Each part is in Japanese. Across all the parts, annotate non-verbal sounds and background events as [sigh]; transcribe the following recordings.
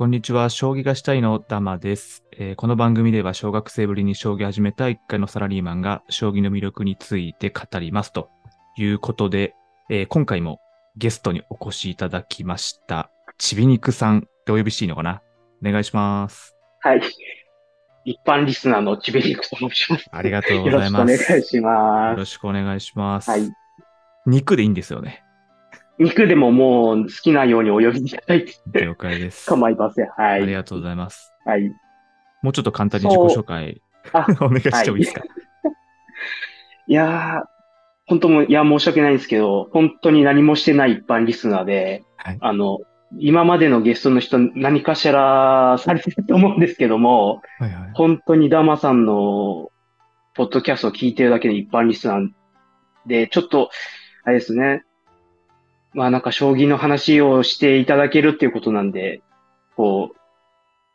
こんにちは。将棋がしたいのダマです、えーこの番組では小学生ぶりに将棋を始めた一回のサラリーマンが将棋の魅力について語りますということで、えー今回もゲストにお越しいただきました。ちびにくさんってお呼びしていいのかな？お願いします。はい。一般リスナーのちびりくと申します。ありがとうよございろしくお願ます。いしまよろしくお願いします。す。はい。肉でいいんですよね。肉でももう好きなようにお呼びいただいて了解です。構いません。はあい。りがとうございます。はい。もうちょっと簡単に自己紹介あ、[laughs] お願いしてもいいですか、いやー、本当もう、いや、申し訳ないんですけど、本当に何もしてない一般リスナーで、はいあの、今までのゲストの人何かしらされてると思うんですけども、はいはい。本当にダマさんのポッドキャストを聞いてるだけで一般リスナーで、ちょっと、あれですね。まあなんか将棋の話をしていただけるっていうことなんで、こう、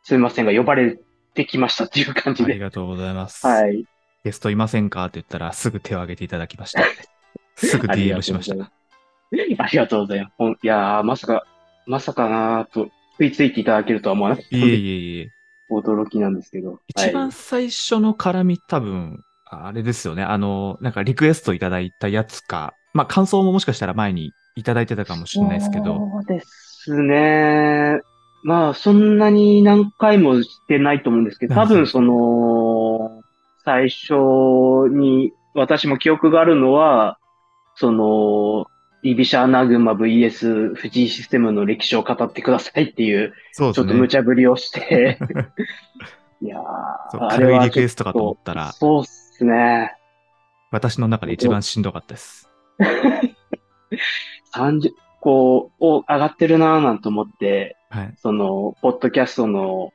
すみませんが呼ばれてきましたっていう感じで。ありがとうございます。はい。ゲストいませんかって言ったらすぐ手を挙げていただきました。[laughs] すぐ DM としました。ありがとうございます。いやー、まさか、まさかなーと、食いついていただけるとは思わなかったいえいえいえ。驚きなんですけど。一番はい、最初の絡み多分、あれですよね。あの、なんかリクエストいただいたやつか、まあ感想ももしかしたら前にいただいてたかもしれないですけど、そうですね。まあ、そんなに何回もしてないと思うんですけど、多分その、最初に私も記憶があるのは、その、イビシャーナグマ VS 藤井システムの歴史を語ってくださいっていう、そうですね。ちょっと無茶ぶりをして、[laughs] いや軽いリクエストかと思ったらそうっすね。私の中で一番しんどかったです。[laughs] 30、こう、お、上がってるなーなんて思って、はい。その、ポッドキャストの、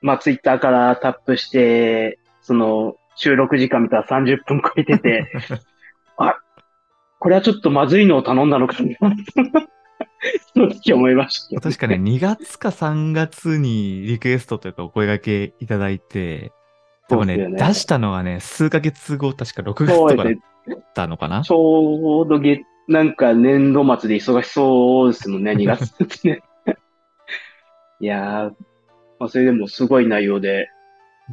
まあ、ツイッターからタップして、その、収録時間見たら30分超えてて、[laughs] あ、これはちょっとまずいのを頼んだのかな、その時思いました。確かね、2月か3月にリクエストというかお声掛けいただいて、ですよね出したのはね、数ヶ月後、確か6月とかだっ。たのかなちょうどげ、なんか年度末で忙しそうですもんね、[laughs] 2月ってね。[laughs] いやー、まあ、それでもすごい内容で、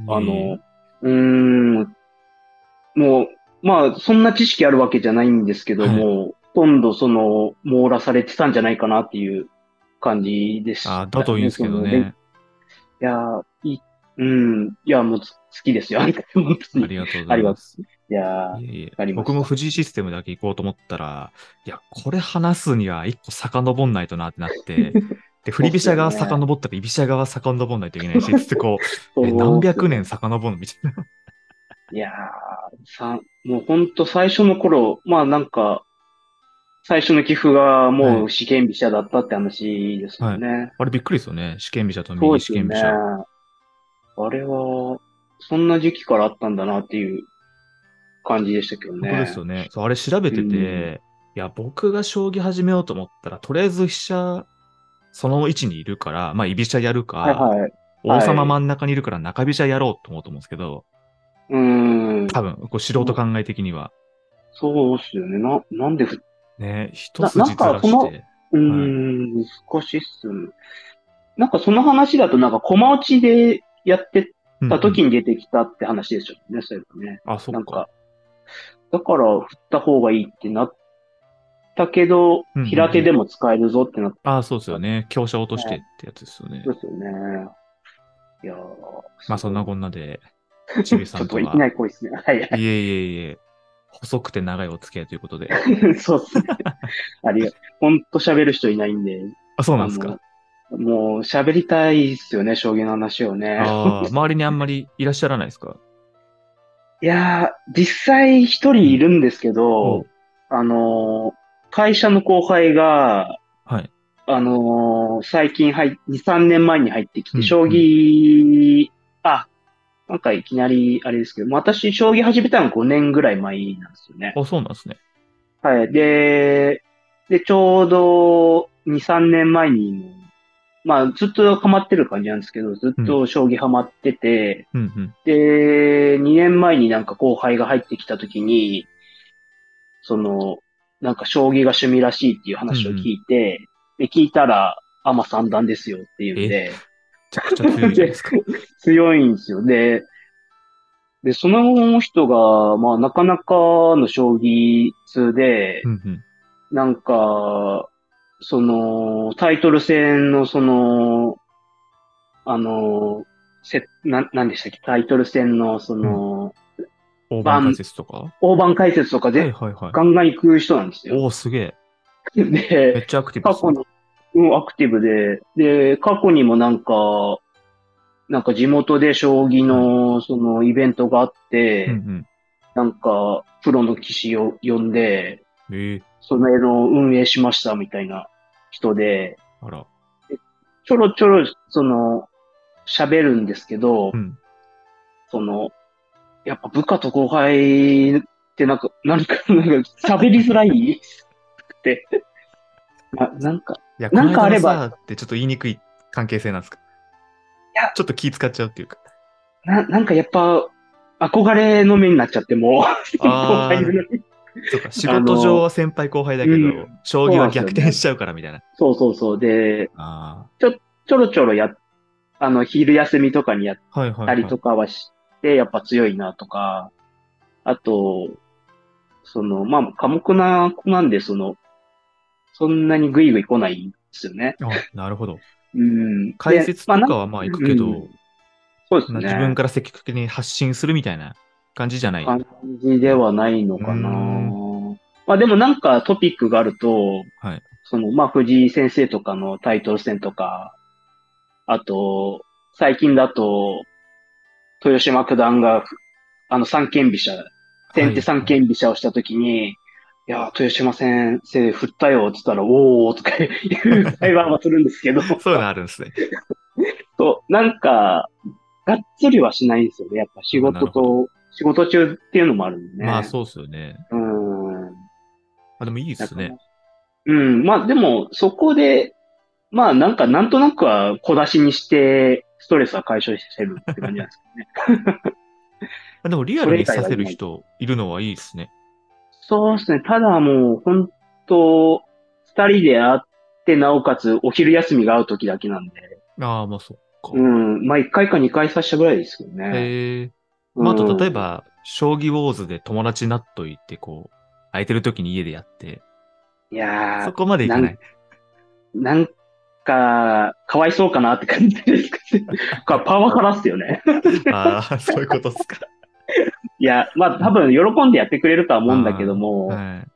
あの、うーん、もう、まあ、そんな知識あるわけじゃないんですけども、ほとんどその、網羅されてたんじゃないかなっていう感じでした、あだといいんですけどね。いやー、いい、うん、いや、もう好きですよ。[laughs] ありがとうございま。ありますいやー、いえいえかりました僕も富士システムだけ行こうと思ったら、いや、これ話すには一個遡んないとなってなって、[laughs] で、振り飛車側遡ったら居飛車側遡んないといけないし、つってこう、[laughs] 何百年遡るみたいな。いやー、さ、もうほんと最初の頃、まあなんか、最初の寄付がもはう試験飛車だったって話ですよね。あれびっくりですよね。試験飛車と右。試験飛車。あれは、そんな時期からあったんだなっていう感じでしたけどね。本当ですよね。そう、あれ調べてて、うんいや、僕が将棋始めようと思ったら、とりあえず飛車、その位置にいるから、まあ、居飛車やるか、はいはい。王様真ん中にいるから中飛車やろうと思うと思うんですけど、うーん。多分、こう素人考え的には、そうっすよね。な、なんでふ、ね、一筋ずらなんかそのして、うーん、難しいっすよね。なんかその話だとなんか駒落ちでやってうんた時に出てきたって話でしょうね、そういえばね。あ、そっかなんか。、だから振った方がいいってなったけどうんうんうん、平手でも使えるぞってなったあ、そうですよね。強者落としてってやつですよね。ですよね。いやーまあ、そんなこんなで、ちびちさんとは、ょっといきなり濃いですね。はいはいえいえいえ、細くて長いお付き合いということで。い。[laughs] そうっすね。ありがほんと喋る人いないんで。あ、そうなんですか。あのもう喋りたいっすよね、将棋の話をね。ああ、周りにあんまりいらっしゃらないですか？いやー、実際一人いるんですけおど、あのー、会社の後輩が、はい。あのー最近入っ、2、3年前に入ってきて、うん将棋、あ、なんかいきなりあれですけど、私、将棋始めたの5年ぐらい前なんですよね。あ、そうなんですね。はい。で、で、ちょうど2、3年前に、まあ、ずっとハマってる感じなんですけど、ずっと将棋ハマってて、うんうん。で、2年前になんか後輩が入ってきた時に、その、なんか将棋が趣味らしいっていう話を聞いて、で、聞いたら、アマ三段ですよっていうんで、ちゃくちゃ強いですか。[laughs] 強いんですよ。で、で、その人が、まあ、なかなかの将棋通で、うんうん。なんか、その、タイトル戦の、その、あの、せ、な、なんでしたっけ？タイトル戦の、その、大盤解説とか？大盤解説とかはいで、はいはい。ガンガン行く人なんですよ。おおすげえ。[laughs] めでっ、ちゃアクティブ過去に、うん、アクティブで、で、過去にもなんか、なんか地元で将棋の、その、イベントがあって、うんなんか、プロの棋士を呼んで、うん。ええその絵の運営しましたみたいな人で、あら。ちょろちょろ、その、喋るんですけど、うん。その、やっぱ部下と後輩ってなんか、なんか、なんか喋りづらい？って。ななんか、なんかあればってちょっと言いにくい関係性なんですか？いやちょっと気使っちゃうっていうか。な、なんかやっぱ、憧れの目になっちゃってもう、後輩 [laughs] そうか、仕事上は先輩後輩だけど、うん将棋は逆転しちゃうからみたいな。そうそうそう。で、あちょろちょろや、あの、昼休みとかにやっあ。はいはい、はい。たりとかはして、やっぱ強いなとか、あと、その、まあ、寡黙な子なんで、その、そんなにグイグイ来ないんですよね。あ、なるほど。うん。解説とでかはまあ行くけど、うんそうですね。自分から積極的に発信するみたいな感じじゃない？感じではないのかなう。まあでもなんかトピックがあると、はい。その、まあ藤井先生とかのタイトル戦とか、あと、最近だと、豊島九段が、あの三間飛車、先手三間飛車をしたときに、いや、豊島先生振ったよって言ったら、おーとかいう会話はするんですけど、[laughs] そういうのあるんですね。そう、なんか、がっつりはしないんですよね。やっぱ仕事と、仕事中っていうのもあるんでね。まあそうですよね。う。うん。あ、でもいいですね。うん。まあでも、そこで、まあなんか、なんとなくは小出しにして、ストレスは解消してるって感じなんですけどね。[laughs] あでもリアルにさせる人いるのはいいですね。そうですね。ただもう、本当二人で会って、なおかつお昼休みが会う時だけなんで。ああ、まあそっか。うん。まあ一回か二回させたぐらいですけどね。へえ。まあ、あと、うん例え。ば、将棋ウォーズで友達になっといて、こう、空いてる時に家でやって、いやそこまでいかない。ー、なんか、かわいそうかなって感じですかね。[laughs] パワハラっすよね。ああ、そういうことっすか。[laughs] いや、まあ多分喜んでやってくれるとは思うんだけども、はい。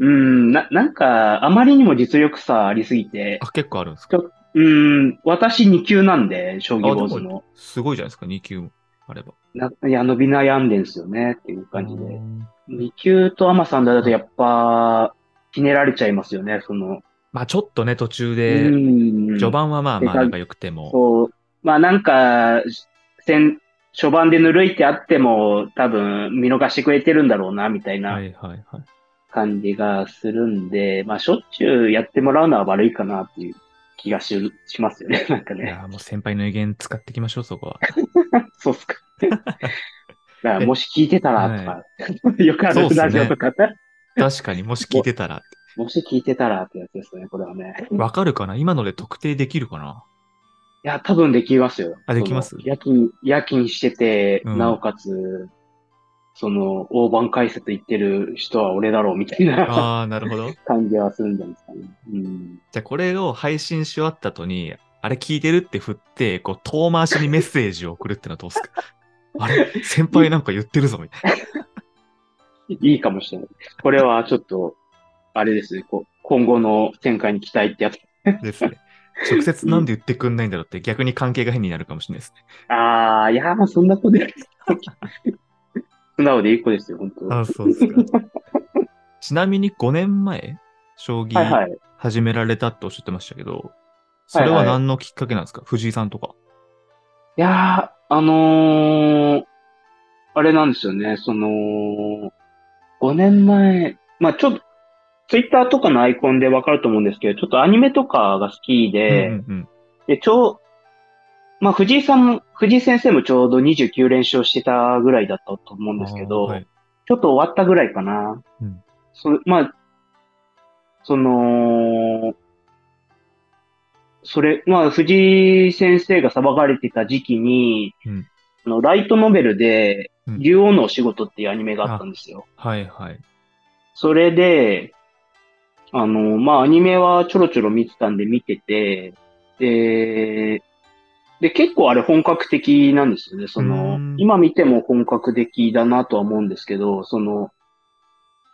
うん、な、なんか、あまりにも実力差ありすぎて、あ、結構あるんですか？うん、私2級なんで、将棋ウォーズの。すごいじゃないですか、2級もあれば。な、いや、伸び悩んでんすよね、っていう感じで。うん2級とアマさんだとやっぱ、ひねられちゃいますよね、その。まあ、ちょっとね、途中うで、ん。序盤はまあまあ仲良くても、そう。まあなんか、先、初盤でぬるいってあっても、多分見逃してくれてるんだろうな、みたいはないはいはい。感じがするんで、まあしょっちゅうやってもらうのは悪いかなっていう気がししますよね、なんかね。いや、もう先輩の意見使っていきましょう、そこは。[laughs] そうっすか。[laughs] だからもし聞いてたらとか、[laughs] よくあるラジオとか、確かに、もし聞いてたら、[laughs] もし聞いてたらってやつですね、これはね。いわかるかな？今ので特定できるかな？や、多分できますよ。あできます？夜勤、夜勤してて、うんなおかつ、その、大盤解説言ってる人は俺だろうみたいなああ、なるほど。感じはするんじゃないですかね。うん。じゃあこれを配信し終わった後に、あれ聞いてるって振って、こう遠回しにメッセージを送るってのはどうですか？あれ先輩なんか言ってるぞみたいいいかもしれない。これはちょっと、あれですね、こう今後の展開に期待ってやつ。な。ですね。直接なんで言ってくんないんだろうって逆に関係が変になるかもしれないですね。あー、いや、もうそんなことで。素直でいい子ですよ、本当ああ、そうですか。ちなみに5年前、将棋はいはい。始められたっておっしゃってましたけど、それは何のきっかけなんですか、藤井さんとか。いやー、あのー、あれなんですよね、その、5年前、まあちょっと、ツイッターとかのアイコンでわかると思うんですけど、ちょっとアニメとかが好きで、うんうんうん、で、ちょう、まあ藤井さんも、藤井先生もちょうど29連勝してたぐらいだったと思うんですけど、はい。ちょっと終わったぐらいかな。うん。そまあ、その、それ、まあ、藤井先生が裁かれてた時期に、うんあの、ライトノベルで、うん竜王のお仕事っていうアニメがあったんですよ。はいはい。それで、あの、まあ、アニメはちょろちょろ見てたんで見てて、で、で、結構あれ本格的なんですよね。そのうん、今見ても本格的だなとは思うんですけど、その、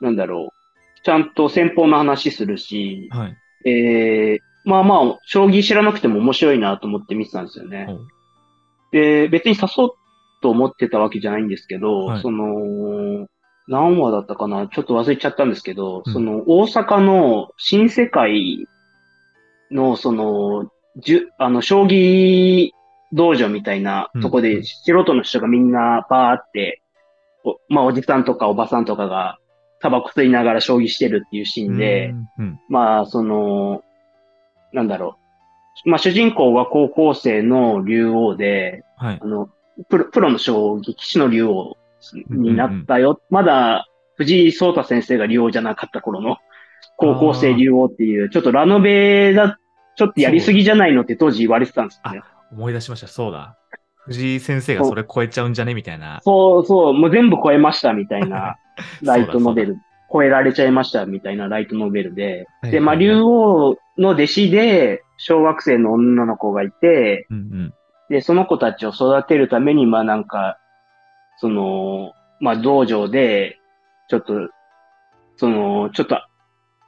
なんだろう。ちゃんと戦法の話するし、はい。えー、まあまあ、将棋知らなくても面白いなと思って見てたんですよね。おう。で、別に誘おうと思ってたわけじゃないんですけど、はい。その、何話だったかな？ちょっと忘れちゃったんですけど、うん。その、大阪の新世界の、その、じゅ、あの、将棋道場みたいなとこで、うん。素人の人がみんなバーって、おまあ、おじさんとかおばさんとかが、タバコ吸いながら将棋してるっていうシーンで、うん、うん。まあ、その、なんだろう。まあ、主人公は高校生の竜王で、はいあ。の、プロ、プロの将棋、棋士の竜王になったよ。まだ、藤井聡太先生が竜王じゃなかった頃の、高校生竜王っていう、ちょっとラノベだ、ちょっとやりすぎじゃないのって当時言われてたんですよね。思い出しました。そうだ。藤井先生がそれ超えちゃうんじゃね？みたいな。そうそう、もう全部超えましたみたいな、[laughs] ライトノベル。ル、超えられちゃいましたみたいなライトノベルで、はいで、まあ、竜王の弟子で、小学生の女の子がいて、うんうん。で、その子たちを育てるために、まあなんか、その、まあ道場で、ちょっと、その、ちょっと、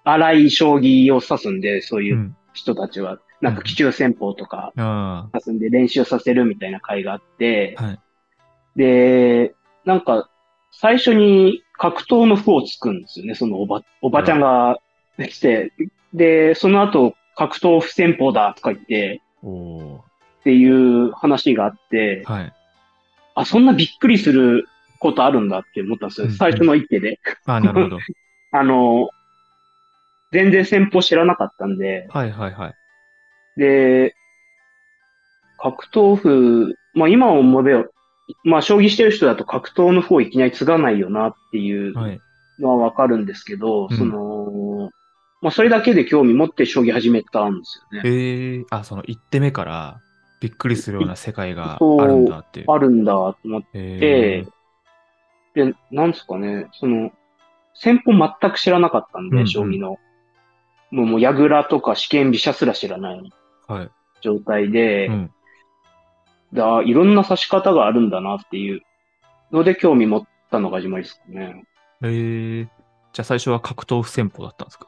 荒い将棋を指すんで、そういううん人たちは、なんか奇襲戦法とかあ指すんで練習させるみたいな会があって、あ。はい。で、なんか、最初に格闘の符をつくんですよね、そのおば、おばちゃんが来て、で、その後、格闘不戦法だとか言って、っていう話があって、ー。はい。あ、そんなびっくりすることあるんだって思ったんですよ。うん最初の一手で。あなるほど。[laughs] あの、全然戦法知らなかったんで、はいはいはい。で、格闘譜、まあ今思えば、まあ将棋してる人だと格闘の方いきなり継がないよなっていうはい。のはわかるんですけど、うんその、まあそれだけで興味持って将棋始めたんですよね。ええあ、その一手目からびっくりするような世界があるんだっていう。あるんだと思って、えで、なんですかね、その、戦法全く知らなかったんで、うんうん将棋の。もう、もう、矢倉とか試験飛車すら知らないーはい。状態で、うん。だいろんな指し方があるんだなっていうので興味持ったのが始まりですかね。ええじゃあ最初は格闘不戦法だったんですか？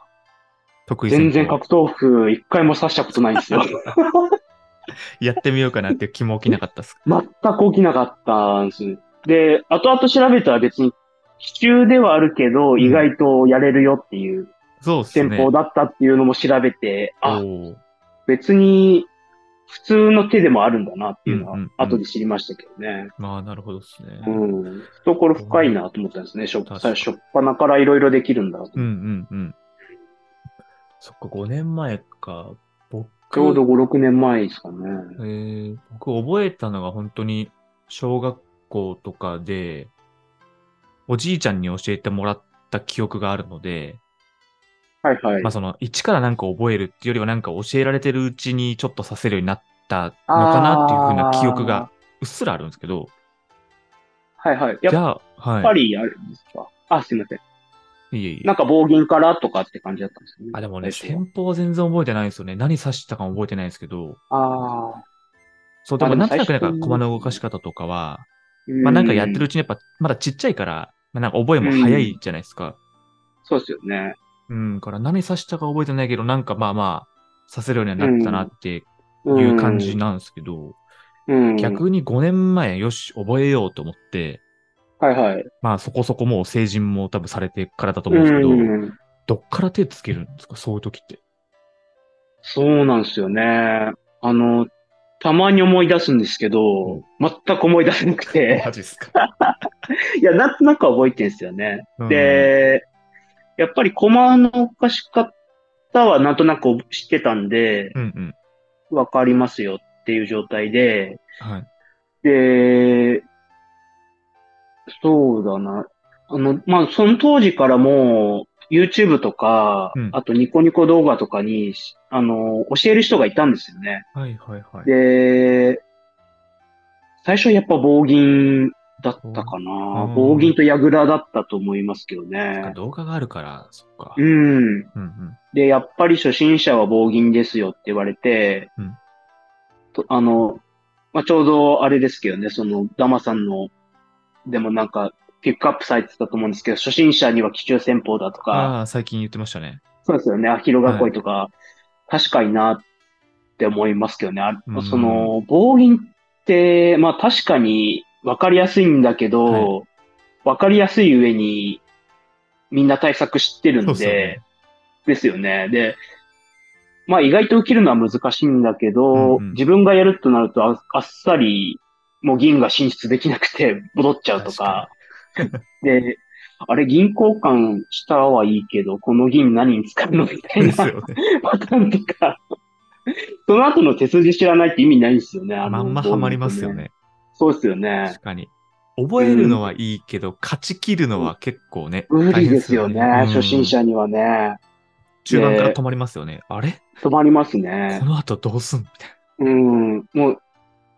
得意全然格闘服一回も指したことないんですよ。[laughs] やってみようかなっていう気も起きなかったです。全く起きなかったんです。で、後々調べたら別に、奇襲ではあるけど、ん意外とやれるよっていうそうですね。戦法だったっていうのも調べて、あ、おー別に普通の手でもあるんだなっていうのはうんうんうん後で知りましたけどね。まあ、なるほどですね。うん。懐深いなと思ったんですね。しょ初、初っ端からいろいろできるんだと。うんうんうん。そっか、5年前か。僕、ちょうど5、6年前ですかね。えー僕覚えたのが本当に小学校とかで、おじいちゃんに教えてもらった記憶があるので、はいはい。まあその、一からなんか覚えるっていうよりはなんか教えられてるうちにちょっとさせるようになったのかなっていうふうな記憶がうっすらあるんですけど、はいはい。やっじゃあ、はい。ぱりあるんですか？あ、すいません。いえいえなんか棒銀からとかって感じだったんですよね。あ、でもね、最初は戦法は全然覚えてないんですよね。何指したかも覚えてないんですけど、ああ。そう、でもなんとなくなんか駒の動かし方とかは、ままあなんかやってるうちにやっぱ、まだちっちゃいから、まあなんか覚えも早いじゃないですか。そうですよね。うん、から何指したか覚えてないけど、なんかまあまあ、させるようにはなったなっていうんう感じなんですけど、うん。逆に5年前、よし、覚えようと思って、はいはい。まあそこそこもう成人も多分されてからだと思うんですけど、うんどっから手つけるんですかそういう時って？そうなんですよね。あの、たまに思い出すんですけど、全く思い出せなくて、ジっすか。[laughs] いや、なんとなくは覚えてるんですよね。うん、で、やっぱり駒の動かし方はなんとなく知ってたんで、うんうん。わかりますよっていう状態で、はい。で、そうだな。あの、まあ、その当時からも、YouTube とか、うんあとニコニコ動画とかに、あの、教える人がいたんですよね。はいはいはい。で、最初やっぱ棒銀だったかな。うん棒銀と矢倉だったと思いますけどね。動画があるから、そっか。うん。うんうん。で、やっぱり初心者は棒銀ですよって言われて、うんとあの、まあ、ちょうどあれですけどね、その、ダマさんの、でもなんか、ピックアップされてたと思うんですけど、初心者には奇襲戦法だとか、ああ、最近言ってましたね。そうですよね、アヒル囲いとか、確かになって思いますけどね。あうんその、棒銀って、まあ確かに分かりやすいんだけど、分かりやすい上に、みんな対策知ってるんでね、ですよね。で、まあ意外と受けるのは難しいんだけど、うんうん自分がやるとなるとああっさり、もう銀が進出できなくて [laughs] 戻っちゃうとか、で、あれ銀交換したはいいけど、この銀何に使うのみたいな。[laughs] パターンとか、その後の手筋知らないって意味ないんですよね。あのまんまハマりますよ。ね。そうですよね確。かに。覚えるのはいいけど、勝ち切るのは結構ね。無理ですよね。うん初心者にはね。中盤から止まりますよね。あれ？止まりますねこ。の後どうすんみたいうん。もう、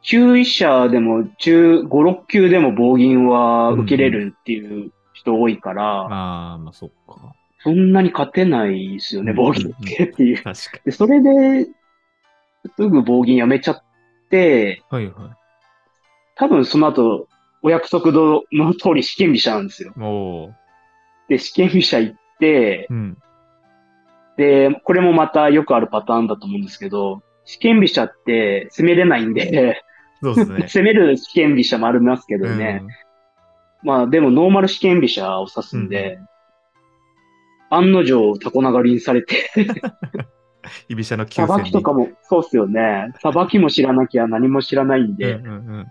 9位者でも、中5、6級でも棒銀は受けれるっていう人多いから、な。まあ、まあ、そっか。そんなに勝てないですよね、うん棒銀ってっていう。確かで、それで、すぐ棒銀やめちゃって、に。はいは多分その後、お約束の通り試験飛車なんですよ。い。おー。で、試験飛車行って、うん。で、これもまたよくあるパターンだと思うんですけど、試験飛車って攻めれないんで、そうですね。[laughs] 攻める試験飛車もありますけどね。まあでもノーマル試験飛車を指すんで、案の定タコ流りにされて、うん。居飛車の [laughs] さ9戦ばきとかも、そうっすよね。さばきも知らなきゃ何も知らないんに。で、うんうんうん。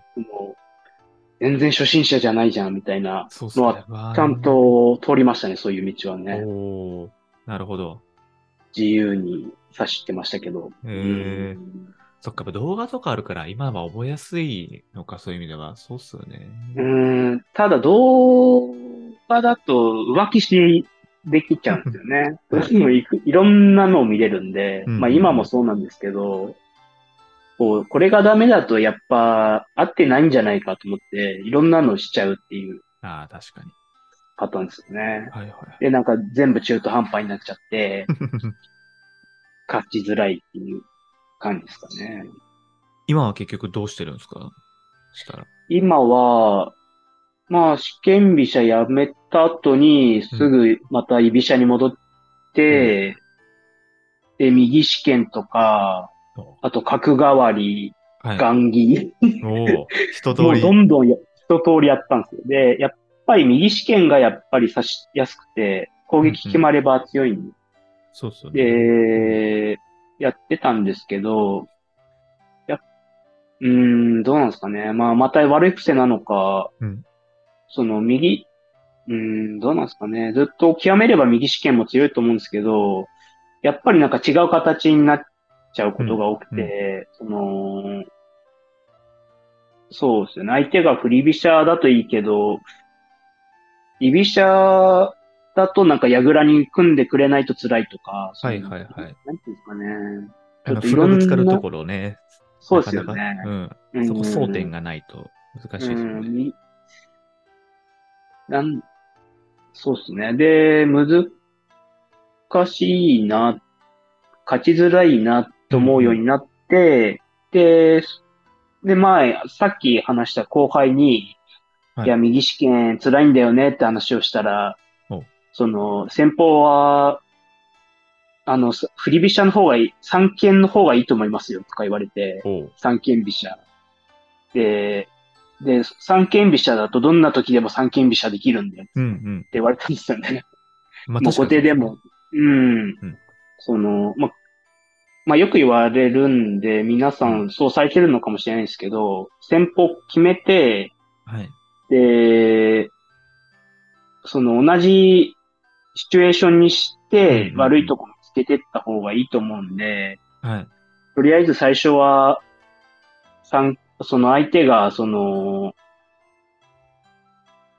全然初心者じゃないじゃん、みたいなのは、。ちゃんと通りましたね、そういう道はね。おー。なるほど。自由に指してましたけど。そっか、動画とかあるから今は覚えやすいのか、そういう意味では。そうっすよね。うーん、ただ動画だと浮気しできちゃうんですよね。[laughs] そういうのいくいろんなのを見れるんで、うんまあ今もそうなんですけど、こう、これがダメだとやっぱ合ってないんじゃないかと思って、いろんなのをしちゃうっていうああ、確かに。パターンですよね。はいはい。で、なんか全部中途半端になっちゃって、[laughs] 勝ちづらいっていう感じですかね。今は結局どうしてるんですか？したら。今は、まあ、試験飛車やめた後に、すぐまた居飛車に戻って、で、右試験とか、あと角換わり、はい。雁木、もうり。どんどんや一通りやったんですよ。で、やっぱり右試験がやっぱり指しやすくて、攻撃決まれば強いんそうっすよね。で、やってたんですけど、や、うーん、どうなんですかね。まあ、また悪い癖なのか、うんその右、うーん、どうなんですかね。ずっと極めれば右試験も強いと思うんですけど、やっぱりなんか違う形になっちゃうことが多くて、その、そうですよね。相手が振り飛車だといいけど、居飛車だとなんか矢倉に組んでくれないと辛いとか、はいはいはいなんていうんですかね。ちょっといろんなぶつかるところね。そうですよねか。ううんん。そこ争点ががないと難しいですよね。みなん、そうですね。で、難しいな、勝ちづらいなと思うようになって、で、で、前、さっき話した後輩に、はいい、や、右試験辛いんだよねって話をしたらお、その、先方は、あの、す振り飛車の方がいい、三剣の方がいいと思いますよとか言われて、三剣飛車。で、で、三剣飛車だとどんな時でも三剣飛車できるんだよってうんうん。言われたんですよね。まあもう後手でも。うん。んその、ま、まあ、よく言われるんで、皆さんそうされてるのかもしれないですけど、先方決めて、はい。で、その同じシチュエーションにして悪いとこ見つけてった方がいいと思うんで、はい。とりあえず最初は、参その相手が、その、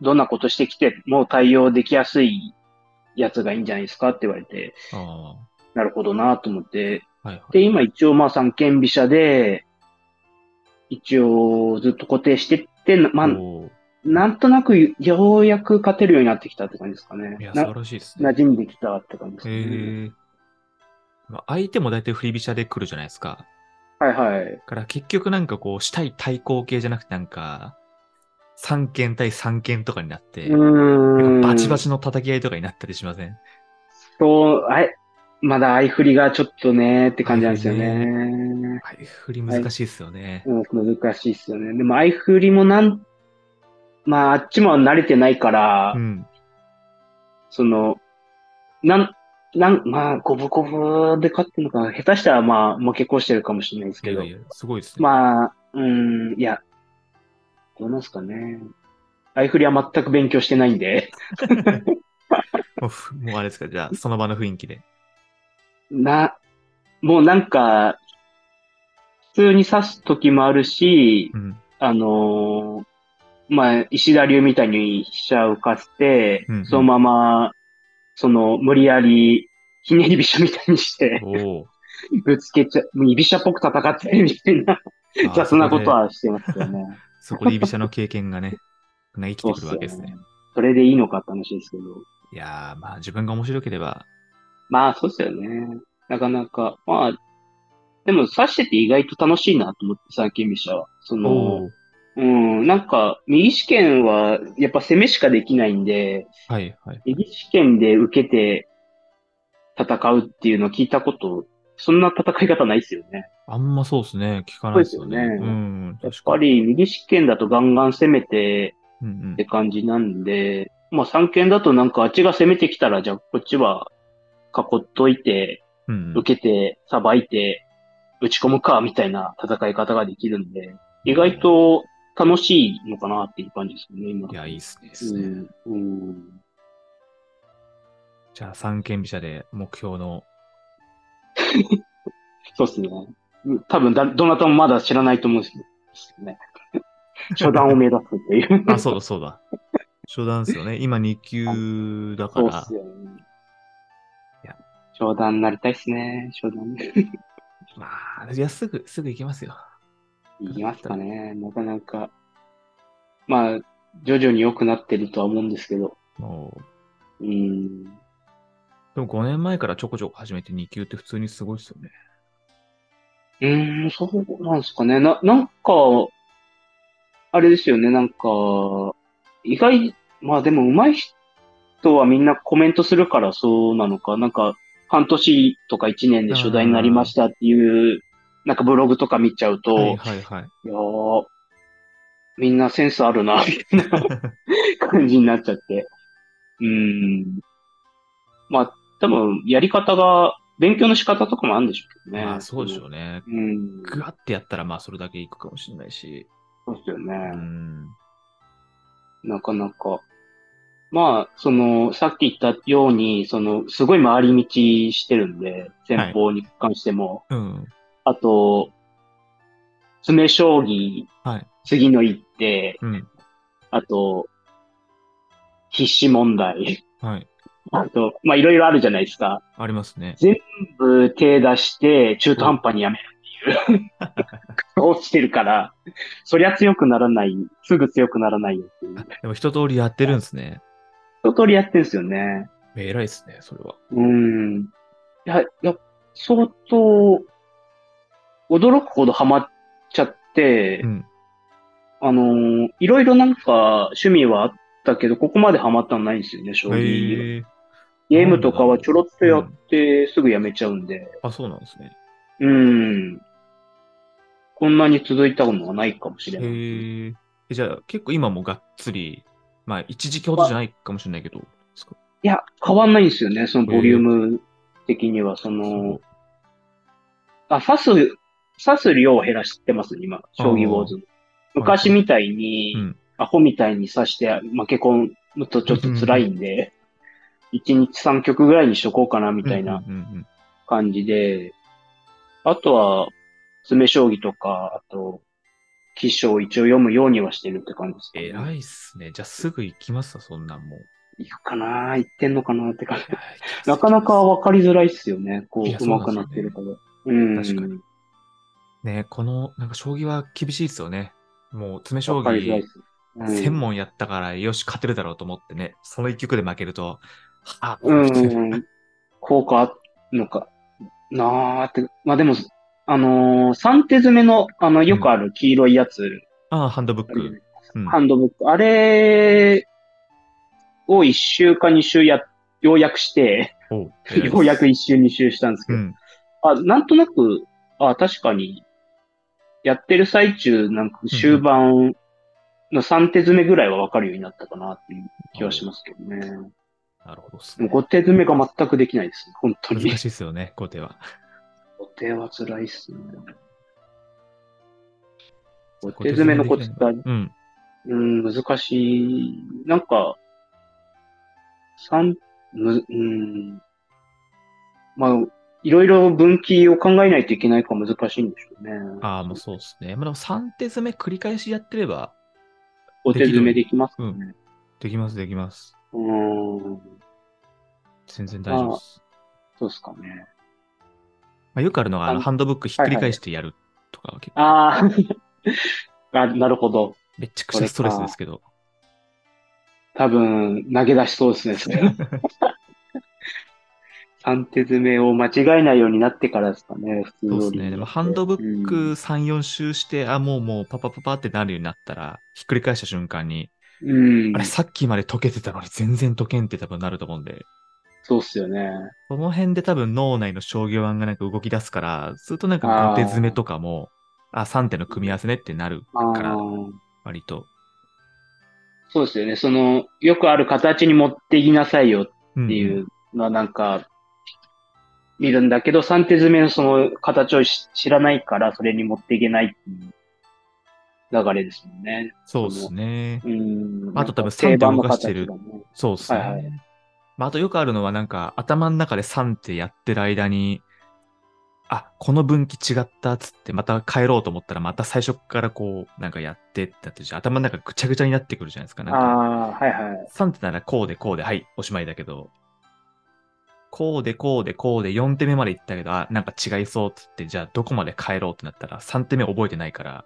どんなことしてきても対応できやすいやつがいいんじゃないですかって言われて、あなるほどなと思って。あ。はいはい。で、今一応まあ三権飛車で、一応ずっと固定してって、まあ、なんとなくようやく勝てるようになってきたって感じですかねい。や、な素晴らしいですね。馴染んできたって感じですね。まあ、相手も大体振り飛車で来るじゃないですか。はいはい。だから結局なんかこう、したい対抗系じゃなくてなんか、三剣対三剣とかになって。バチバチの叩き合いとかになったりしません？そう、あれ、まだ相振りがちょっとねって感じなんですよね。はい、振り難しいですよね。うん、難しいですよね。でも相振りもなん、まああっちも慣れてないから、うん。その、なん、なん、まあ、五分五分で勝ってるのかな。下手したらまあ負け越してるかもしれないですけどいやい。や、すごいですね。まあ、うん、いや、どうなんですかね。相振りは全く勉強してないんで、[laughs] もうふ、もうあれですか、じゃあ、その場の雰囲気で。な、もうなんか、普通に刺す時もあるし、うん。あのーまあ、石田流みたいに飛車を浮かせて、うんうんそのまま、その、無理やり、ひねり飛車みたいにして。ぶつけちゃ、もう居飛車っぽく戦ってるみたいな、雑なこと。はしてますよね。[laughs] そこで居飛車の経験がね、[laughs] 生きてくるわけですね。それでいいのかって話ですけど。いやー、まあ自分が面白ければ、まあ、そうですよね。なかなか、まあ、でも指してて意外と楽しいなと思って、三権飛車は。そおの、お。うん、なんか、右試験は、やっぱ攻めしかできないんで、はいはい。右試験で受けて戦うっていうのを聞いたこと、そんな戦い方ないですよね。あんまそうですね。聞かないですよね。そうですよねうん。やっ確かに。ぱり右試験だとガンガン攻めてうんうんって感じなんで、まあ三権だとなんかあっちが攻めてきたら、じゃあこっちは囲っといて、うんうん。受けて、さばいて、打ち込むか、みたいな戦い方ができるんで、意外と楽しいのかなっていう感じですよね、今。いや、いいっすね。うん。うん。じゃあ、三権飛車で目標の、[laughs] そうですね。うん多分だ、どなたもまだ知らないと思うんですけどね。[laughs] 初段を目指すっていう。あ、そうだそうだ。初段ですよね。今2級だからそうっす。よね。いや初段になりたいっすね、初段。まあ、いや、すぐ、すぐ行けますよ。いきますかね、なかなか。まあ、徐々に良くなってるとは思うんですけど。もう、うん。でも5年前からちょこちょこ始めて2級って普通にすごいですよね。うーん、そうなんですかね。な、なんか、あれですよね、なんか、意外、まあでも上手い人はみんなコメントするからそうなのか、なんか、半年とか1年で初代になりましたっていう、なんかブログとか見ちゃうと、はいいはいはい。やー、みんなセンスあるな、みたいな [laughs] 感じになっちゃって。うーん。まあ、多分、やり方が、勉強の仕方とかもあるんでしょうけどね。まあ、そうでしょうね。うん。ぐわってやったら、まあ、それだけいくかもしれないし。そうですよね。うん。なかなか。まあ、その、さっき言ったように、その、すごい回り道してるんで、先方に関しても。うん。あと、詰将棋、はい。次の一手、うん。あと、必死問題。はい。あと、まあ、いろいろあるじゃないですか。ありますね。全部手出して、中途半端にやめるっていう。[laughs] 落ちてるから、そりゃ強くならない、すぐ強くならないよっていう。でも一通りやってるんですね。一通りやってんすよね。偉いですね、それは。うーん。いや、いや、相当、驚くほどハマっちゃって、うん。あのーいろいろなんか趣味はあったけど、ここまでハマったのないんですよね、将棋。ゲームとかはちょろっとやってすぐやめちゃうんで。あ、そうなんですね。うーん。こんなに続いたのはないかもしれない。へえ。えじゃあ、結構今もがっつり、まあ、一時期ほどじゃないかもしれないけど、いや、変わんないんですよね、そのボリューム的には。その、あ、刺す、刺す量を減らしてますね、今、将棋ウォーズの。昔みたいに、うん。アホみたいに刺して負け込むとちょっと辛いんで、1日3曲ぐらいにしとこうかな、みたいな感じで、あとは、詰将棋とか、あと、棋書を一応読むようにはしてるって感じですかね、偉いっすね。じゃあすぐ行きますわ、そんなんもう。行くかな？行ってんのかなって感じ。なかなかわかりづらいっすよね。こう、うまくなってるから。うん。確かにね、この、なんか将棋は厳しいですよね。もう、詰将棋わかりづらいっ、す。うん専門やったから、よし、勝てるだろうと思ってね、その一局で負けると、はうぁ、ん。効果あるのかなーって。まあでも、あのー、三手詰めの、あの、よくある黄色いやつ、ああ、ハンドブック。うんハンドブック、あれを一週か二週や、ようやくして、[laughs] ようやく一週二週したんですけど、うん。あ、なんとなく、あ、確かに、やってる最中、なんか終盤の3手詰めぐらいはわかるようになったかなっていう気はしますけどね。なるほどっすね。5手詰めが全くできないですね、本当に。難しいですよね、後手は。5手は辛いっすね。5手詰めのコツってありうん。うん、難しい。なんか、三、む、うん。まあ、いろいろ分岐を考えないといけないから難しいんでしょうね。ああ、もうそうですね。まあ、でも3手詰め繰り返しやってれば、お手詰めできますかね。できます、できます。うん、全然大丈夫です。そうですかね。まあ、よくあるのが、あのあハンドブックひっくり返してやるとかは結構、ああ、[laughs] あ、なるほど。めっちゃくちゃストレスですけど。多分、投げ出しそうですね、それ。[laughs] 三手詰めを間違えないようになってからですかね、普通そうですね。でもハンドブックうん3、4周して、あ、もうもうパパパパってなるようになったら、ひっくり返した瞬間に、うんあれ、さっきまで解けてたのに全然解けんって多分なると思うんで、そうっすよね。その辺で多分脳内の将棋盤がなんか動き出すから、ずっとなんかあー5手詰めとかも、あ、3手の組み合わせねってなるあから、あ、割と。そうですよね。その、よくある形に持っていきなさいよっっていうのはなんか、見るんだけど、三手詰めのその形をし知らないから、それに持っていけないっていう流れですもんね。そうですね。うん。あと多分なんか定番の三手動かしてるそうですね。はいはいまあ、あとよくあるのはなんか頭の中で3手やってる間に、あ、この分岐違ったっつってまた帰ろうと思ったらまた最初からこうなんかやってってなって頭の中ぐちゃぐちゃになってくるじゃないですか。なんかああ、はいはい。3手ならこうでこうで、はい、おしまいだけど、こうでこうでこうで4手目まで行ったけど、あ、なんか違いそうっつって、じゃあどこまで帰ろうってなったら3手目覚えてないから、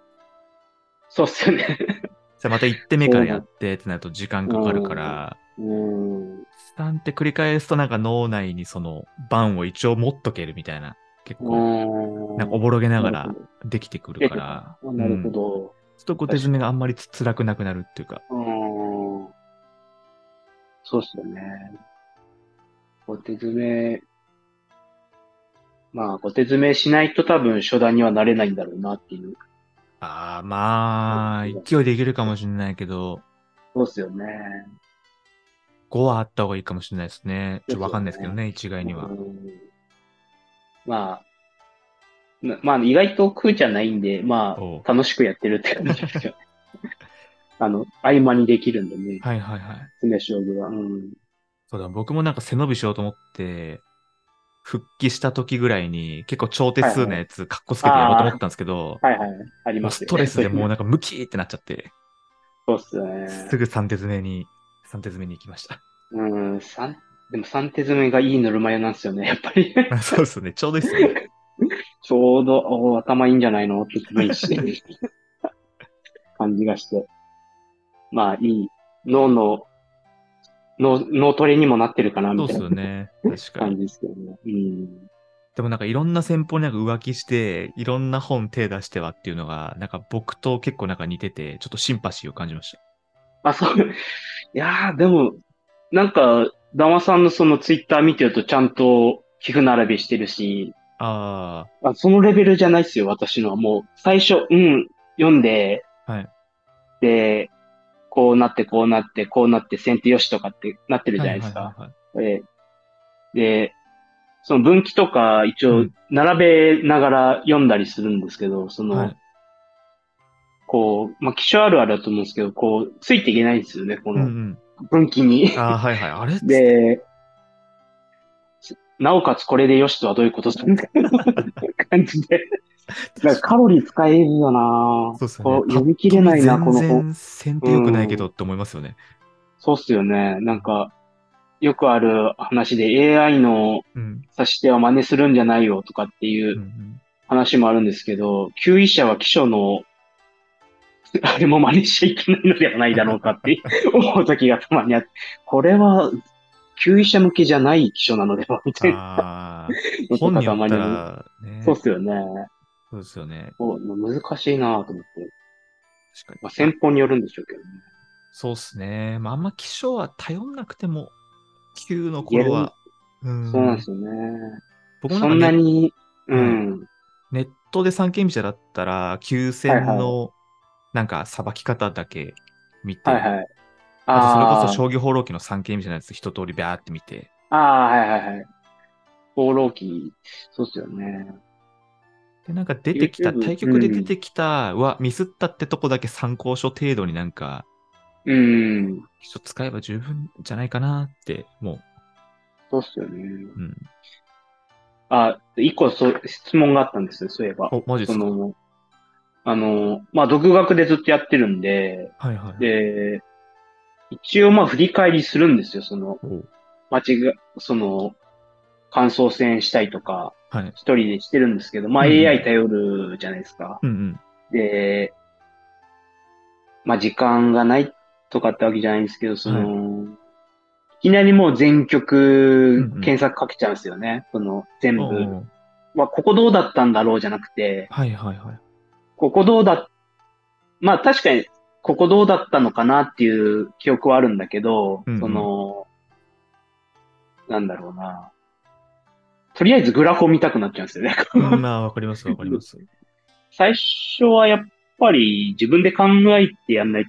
そうっすよね。じゃあまた1手目からやってってなると時間かかるから、うん。3手繰り返すとなんか脳内にその番を一応持っとけるみたいな、結構、うん。なんかおぼろげながらできてくるから、なるほうんちょど。っと後手詰めがあんまりつ辛くなくなるっていうか、うん。そうっすよね。お手詰め、まあ、お手詰めしないと多分初段にはなれないんだろうなっていう。ああ、まあ、勢いでいけるかもしれないけど、そうっすよね。5はあった方がいいかもしれないですね。ちょっとわかんないですけどでね、一概にはう。んまあ、なまあ、意外と空じゃないんで、まあ、楽しくやってるって感じですよ。[laughs] あの、合間にできるんでね、はいはいはい。詰将棋は。うん。そうだ、僕もなんか背伸びしようと思って、復帰した時ぐらいに結構超手数のやつ、かっこつけてやろうと思ったんですけど、はいはい。ありますよストレスでもうう。なんかムキーってなっちゃって、そうっすよね。すぐ3手詰めに、3手詰めに行きました。うん、三、でも三手詰めがいいぬるま湯なんですよね、やっぱり。[laughs] そうですね、ちょうどいいですね。[laughs] ちょうど、お頭いいんじゃないのって気がいいし、[laughs] 感じがして。まあ、いい。脳の、脳、脳トレにもなってるかな、そうでみたいなすよね。確かに。感じですけどね。うん。でもなんかいろんな戦法になんか浮気して、いろんな本手出してはっていうのが、なんか僕と結構なんか似てて、ちょっとシンパシーを感じました。あ、そう。いやー、でも、なんか、ダマさんのそのツイッター見てるとちゃんと寄付並べしてるし、ああ、そのレベルじゃないっすよ、私のは。もう、最初、うん、読んで、はい。で、こうなって、こうなって、こうなって、先手よしとかってなってるあ。じゃないですか。はいはいはいはいえーで、その分岐とか一応うん並べながら読んだりするんですけど、その、はいこう、まあ、気象あるあるだと思うんですけど、こう、ついていけないんですよね、このうんうん。分岐に。ああ、はいはい。あれ？で、なおかつこれでよしとはどういうことみたいな感じで。なんかカロリー使えるよなそうっすよね。読み切れないな、この全本。然先手良くないけどって思いますよね。そうっすよね。なんか、よくある話で AI のうん。指し手は真似するんじゃないよとかっていうんう。うん話もあるんですけど、級位者は記書の、[laughs] あれも真似しちゃいけないのではないだろうかって [laughs] 思う時がたまにあって、これは、級位者向けじゃない記書なのではみたいな本によまに。ら、ね。そうっすよね。そうですよね。難しいなと思って。確かに。まあ、先方によるんでしょうけどね。そうっすね。まあ、あんま気象は頼んなくても、9の頃は。うんそうなんですよね。僕もそなんなに、うはいん。ネットで三軒飛車だったら、9戦はいの、なんか、さばき方だけ見て、はいはい。あとそれこそあ将棋放浪記の三軒飛車のやつ一通りビャーって見て、あ、ああ、はいはいはい。放浪記、そうっすよね。で、なんか出てきた、対局で出てきた、うわ、ミスったってとこだけ参考書程度になんか、うん。使えば十分じゃないかなって、もそうっすよね。う、うん。あ、一個そう質問があったんですよ、そういえば。お、マジですか？あの、まあ、独学でずっとやってるんで、はいはい。で、一応まあ振り返りするんですよ、その、お間違い、その、感想戦したいとか、はい。一人でしてるんですけど、まあうん AI 頼るじゃないですか。うんうん。で、まあ時間がないとかってわけじゃないんですけど、その、いきなりもう全うん曲うん検索かけちゃうんですよね。その全部。まあここどうだったんだろうじゃなくて、はいはいはい。ここどうだ、まあ確かにここどうだったのかなっていう記憶はあるんだけど、うんうんその、なんだろうな。とりあえずグラフを見たくなっちゃうんですよね。うんまあ、わかりますわかります。[laughs] 最初はやっぱり自分で考えてやんない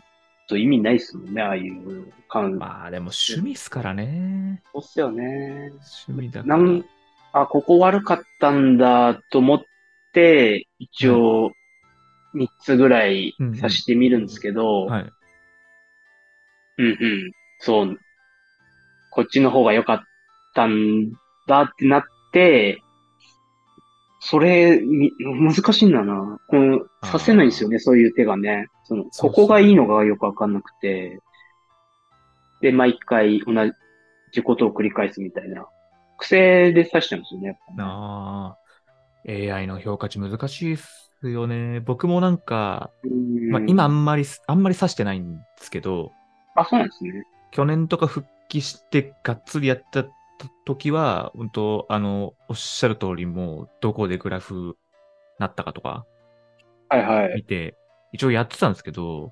と意味ないですもんね、ああいう感じ。まあ、でも趣味っすからね。そうっすよね。趣味だから。なん、あ、ここ悪かったんだと思って、一応、3つぐらいうんうん指してみるんですけど、はい。うんうん。そう。こっちの方が良かったんだってなって、それ、み難しいんだな。この、させないんですよね、そういう手がね。その、ここがいいのがよくわかんなくて。で、毎回同じことを繰り返すみたいな。癖で指しちゃうんですよね。やっぱねなあ。AI の評価値難しいっすよね。僕もなんか、うんまあ、今あんまり、あんまり指してないんですけど、あ、そうなんですね。去年とか復帰してがっつりやった時は、本当あの、おっしゃる通りもう、どこでグラフなったかとかはいはい。見て、一応やってたんですけど、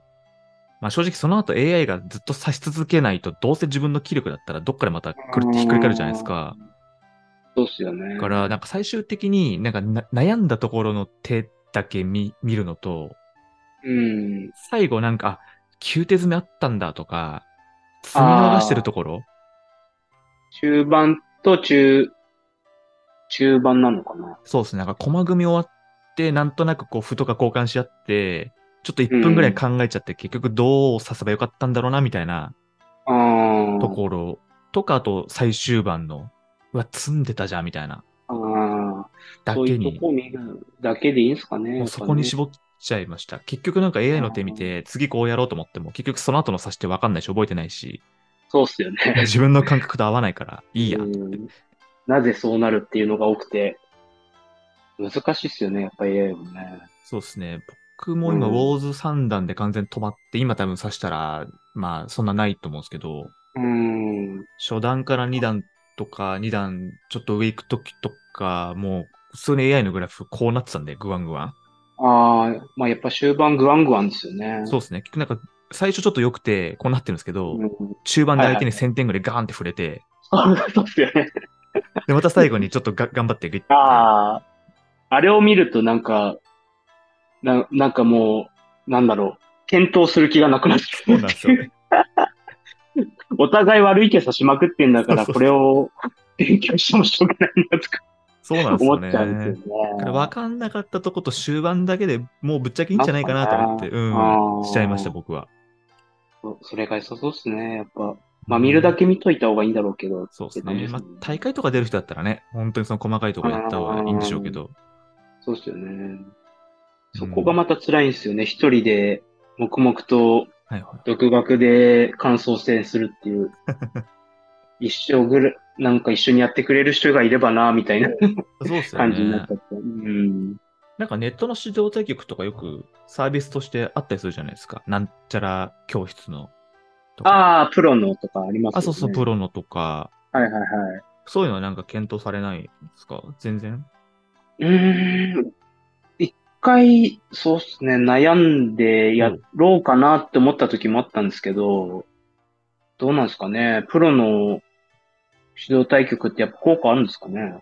まあ正直その後 AI がずっと指し続けないと、どうせ自分の気力だったらどっかでまた狂ってひっくり返るじゃないですか。そうっすよね。だから、なんか最終的になんかな悩んだところの手だけ見見るのと、うん。最後なんか、あ、9手詰めあったんだとか、積み逃してるところ？中盤と中、中盤なのかな？そうですね。なんか駒組み終わって、なんとなくこう歩とか交換し合って、ちょっと1分ぐらい考えちゃって、結局どう指せばよかったんだろうな、みたいな。ところとか、あと最終盤の、うわ、積んでたじゃん、みたいな。だけにそこを見るだけでいいんすかね。もうそこにっ絞っちゃいました。結局なんか AI の手見て、次こうやろうと思っても、結局その後の指して分かんないし、覚えてないし、そうっすよね。[laughs] 自分の感覚と合わないから、いいや。うんなぜそうなるっていうのが多くて、難しいっすよね、やっぱり AI もね。そうですね。僕も今、うんウォーズ3段で完全に止まって、今多分指したら、まあ、そんなないと思うんですけど、うん。初段から2段とか、2段ちょっと上行くときとか、もう、普通に AI のグラフこうなってたんで、グワングワン。ああ、まあやっぱ終盤グワングワンですよね。そうですね。結局なんか、最初ちょっと良くて、こうなってるんですけど、うん。中盤で相手にはい1000点ぐらいガーンって触れて、そうっすよね。で、また最後にちょっとが頑張ってグッて。ああ、あれを見るとなんか、な、なんかもう、なんだろう、検討する気がなくなってそうなんですよね。[laughs] お互い悪い気さしまくってんだから、これを勉強してもしょうがないなとかそうなんですよ思っちゃうんね。ですよね。分かんなかったとこと終盤だけでもうぶっちゃけいいんじゃないかなと思って、うん、しちゃいました、僕は。そそれが良さそうですね。やっぱ、まあ見るだけ見といた方がいいんだろうけど。そうですね。まあ、大会とか出る人だったらね、本当にその細かいところやった方がいいんでしょうけど。そうですよね。そこがまた辛いんですよね。一人で黙々と。独学で感想戦するっていう。[laughs] 一生ぐらい、なんか一緒にやってくれる人がいればな、みたいなそうですよ感じになっねちゃって。うん。なんかネットの指導対局とかよくサービスとしてあったりするじゃないですか。なんちゃら教室のとか。ああ、プロのとかありますよね。あ、そうそう、プロのとか、はいはいはい。そういうのはなんか検討されないんですか？全然？うーん。一回、そうっすね、悩んでやろうかなって思った時もあったんですけど、どうなんですかね。プロの指導対局ってやっぱ効果あるんですかね？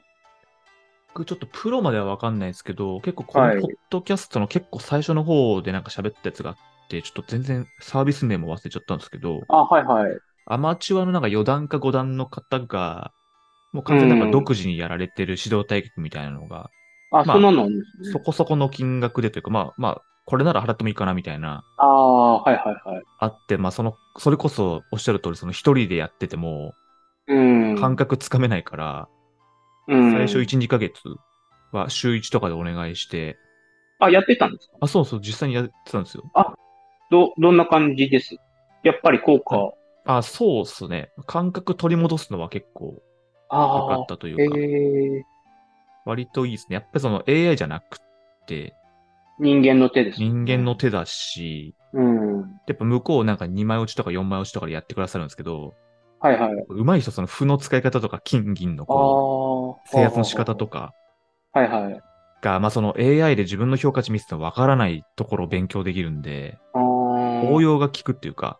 僕ちょっとプロまではわかんないですけど、結構このはいポッドキャストの結構最初の方でなんか喋ったやつがあって、ちょっと全然サービス名も忘れちゃったんですけど、あ、はいはい。アマチュアのなんか4段か5段の方が、もう完全になんか独自にやられてる指導対局みたいなのが、あ、まあそんなのね。そこそこの金額でというか、まあまあ、これなら払ってもいいかなみたいな、ああ、はいはいはい。あって、まあその、それこそおっしゃる通り、その一人でやってても、うん。感覚つかめないから、うん。最初1、2ヶ月は週1とかでお願いして、あ、やってたんですか？あ、そうそう、実際にやってたんですよ。ど、どんな感じです？やっぱり効果。あ、そうっすね。感覚取り戻すのは結構良かあったというか、え、割といいですね。やっぱりその AI じゃなくて、人間の手です、人間の。手だし、うん。やっぱ向こうなんか2枚落ちとか4枚落ちとかでやってくださるんですけど、はいはい。上手い人その歩の使い方とか金銀のこ。う、制圧の仕方とかはいはい。が、まあその AI で自分の評価値見せてもわからないところを勉強できるんで。応用が効くっていうか、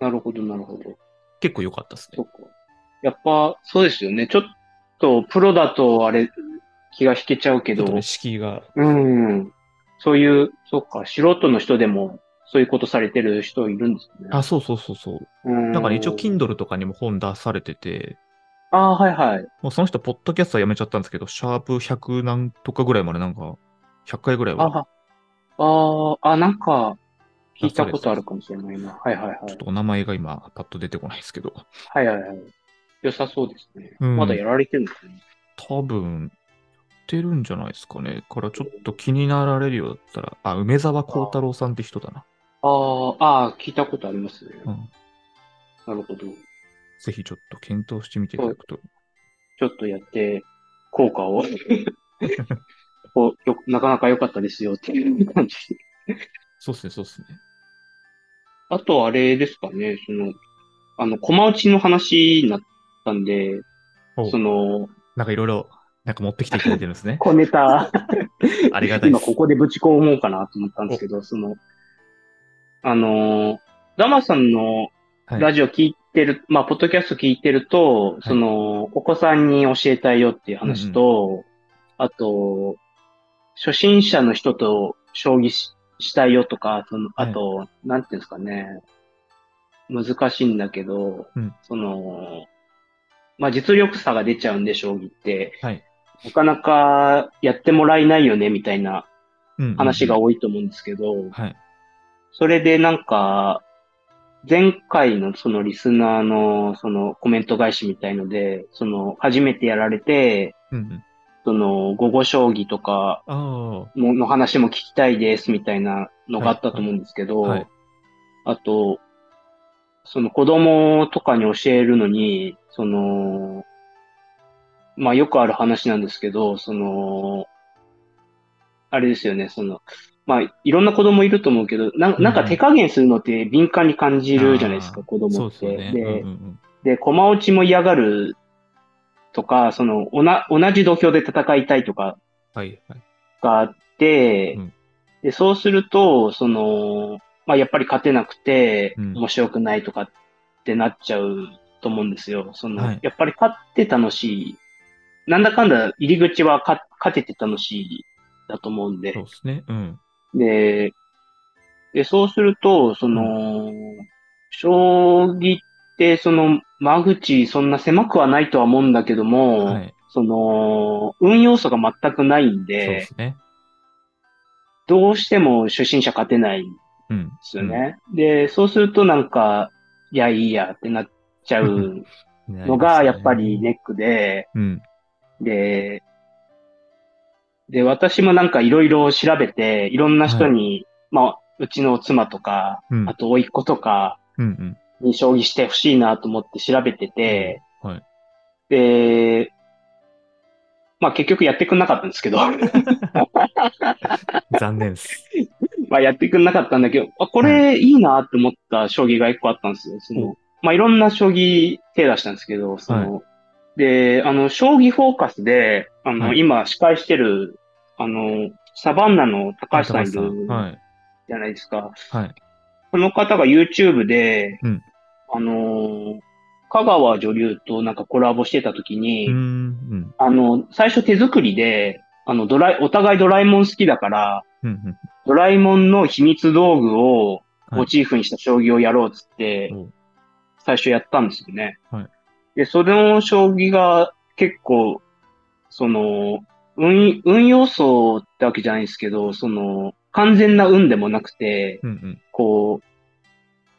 なるほど、なるほど。結構良かったですね。そっか。やっぱ、そうですよね。ちょっと、プロだと、あれ、気が引けちゃうけどちょっと、ね、敷居が、うん。そういう、そっか、素人の人でも、そういうことされてる人いるんですね。あ、そうそうそうそう。うん。なんかね、一応 Kindle とかにも本出されてて、ああ、はいはい。もうその人、ポッドキャストはやめちゃったんですけど、シャープ100何とかぐらいまでなんか、100回ぐらいは、ああ、ああ、なんか、聞いたことあるかもしれないな。はいはいはいちょっ。とお名前が今、パッと出てこないですけど、はいはいはい。良さそうですね。うんまだやられてるんですね。多分、てるんじゃないですかね。からちょっと気になられるようだったら、あ、梅沢幸太郎さんって人だな。ああ、ああ、聞いたことありますね。うん。なるほど。ぜひちょっと検討してみていただくと。ちょっとやって、効果を [laughs] およ、なかなか良かったですよっていう感じ。そうっすね、そうっすね。あと、あれですかね、その、あの、駒打ちの話になったんで、おその、なんかいろいろ、なんか持ってきてくれてるんですね。小ネタ、[laughs] ありがたいです。今ここでぶち込もうかなと思ったんですけど、その、あの、ダマさんのはい。ラジオ聞いてる、まあ、ポッドキャスト聞いてると、その、お子さんに教えたいよっていう話と、あと、初心者の人と将棋ししたいよとか、その、あと、なんていうんですかね、難しいんだけど、うん。その、まあ、実力差が出ちゃうんで、将棋って。はい。なかなかやってもらえないよね、みたいなうんうんうん。話が多いと思うんですけど、はい。それでなんか、前回のそのリスナーのそのコメント返しみたいので、その初めてやられて、うんうん。その午後将棋とかの話も聞きたいですみたいなのがあったと思うんですけど、はい。はい。あと、その子供とかに教えるのに、その、まあよくある話なんですけど、その、あれですよね、その、まあいろんな子供いると思うけど、ななんか手加減するのって敏感に感じるじゃないですか、あー子供って。でね。で、うんうんうんで、駒落ちも嫌がるとか、その、おな、同じ土俵で戦いたいとかはいはい。があって、うんで、そうすると、その、まあ、やっぱり勝てなくて、うん面白くないとかってなっちゃうと思うんですよ。その、はいやっぱり勝って楽しい。なんだかんだ入り口はか勝てて楽しいだと思うんでそう。ですね。うん。で、で、そうすると、その、将棋って、その、間口そんな狭くはないとは思うんだけども、はい。その、運要素が全くないんでで、すね。どうしても初心者勝てないんうん。ですよね。で、そうするとなんか、いや、いいやってなっちゃううん。のが、やっぱり。ネックで、うん。で、で、私もなんかいろいろ調べて、いろんな人に、まあ、うちの妻とか、うんあと甥っ子とか。に将棋してほしいなと思って調べてて、はい。で、まあ結局やってくんなかったんですけど、[laughs] 残念です。[laughs] まあやってくんなかったんだけど、あこれいいなって思った将棋が一個あったんですよ。その、まあいろんな将棋手出したんですけど、その、で、あの、将棋フォーカスで、あの、はい今司会してる、あの、サバンナの高橋さんいるはい。じゃないですか。はい。この方が YouTube で、うんあのー香川女流となんかコラボしてた時に、うーん。うん。あの、最初手作りで、あの、ドラえ、お互いドラえもん好きだから、うん。うん。ドラえもんの秘密道具をはいモチーフにした将棋をやろうっつって最初やったんですよね。はいで、それの将棋が結構、その、運、運要素ってわけじゃないですけど、その、完全な運でもなくて、うん。うん。こう、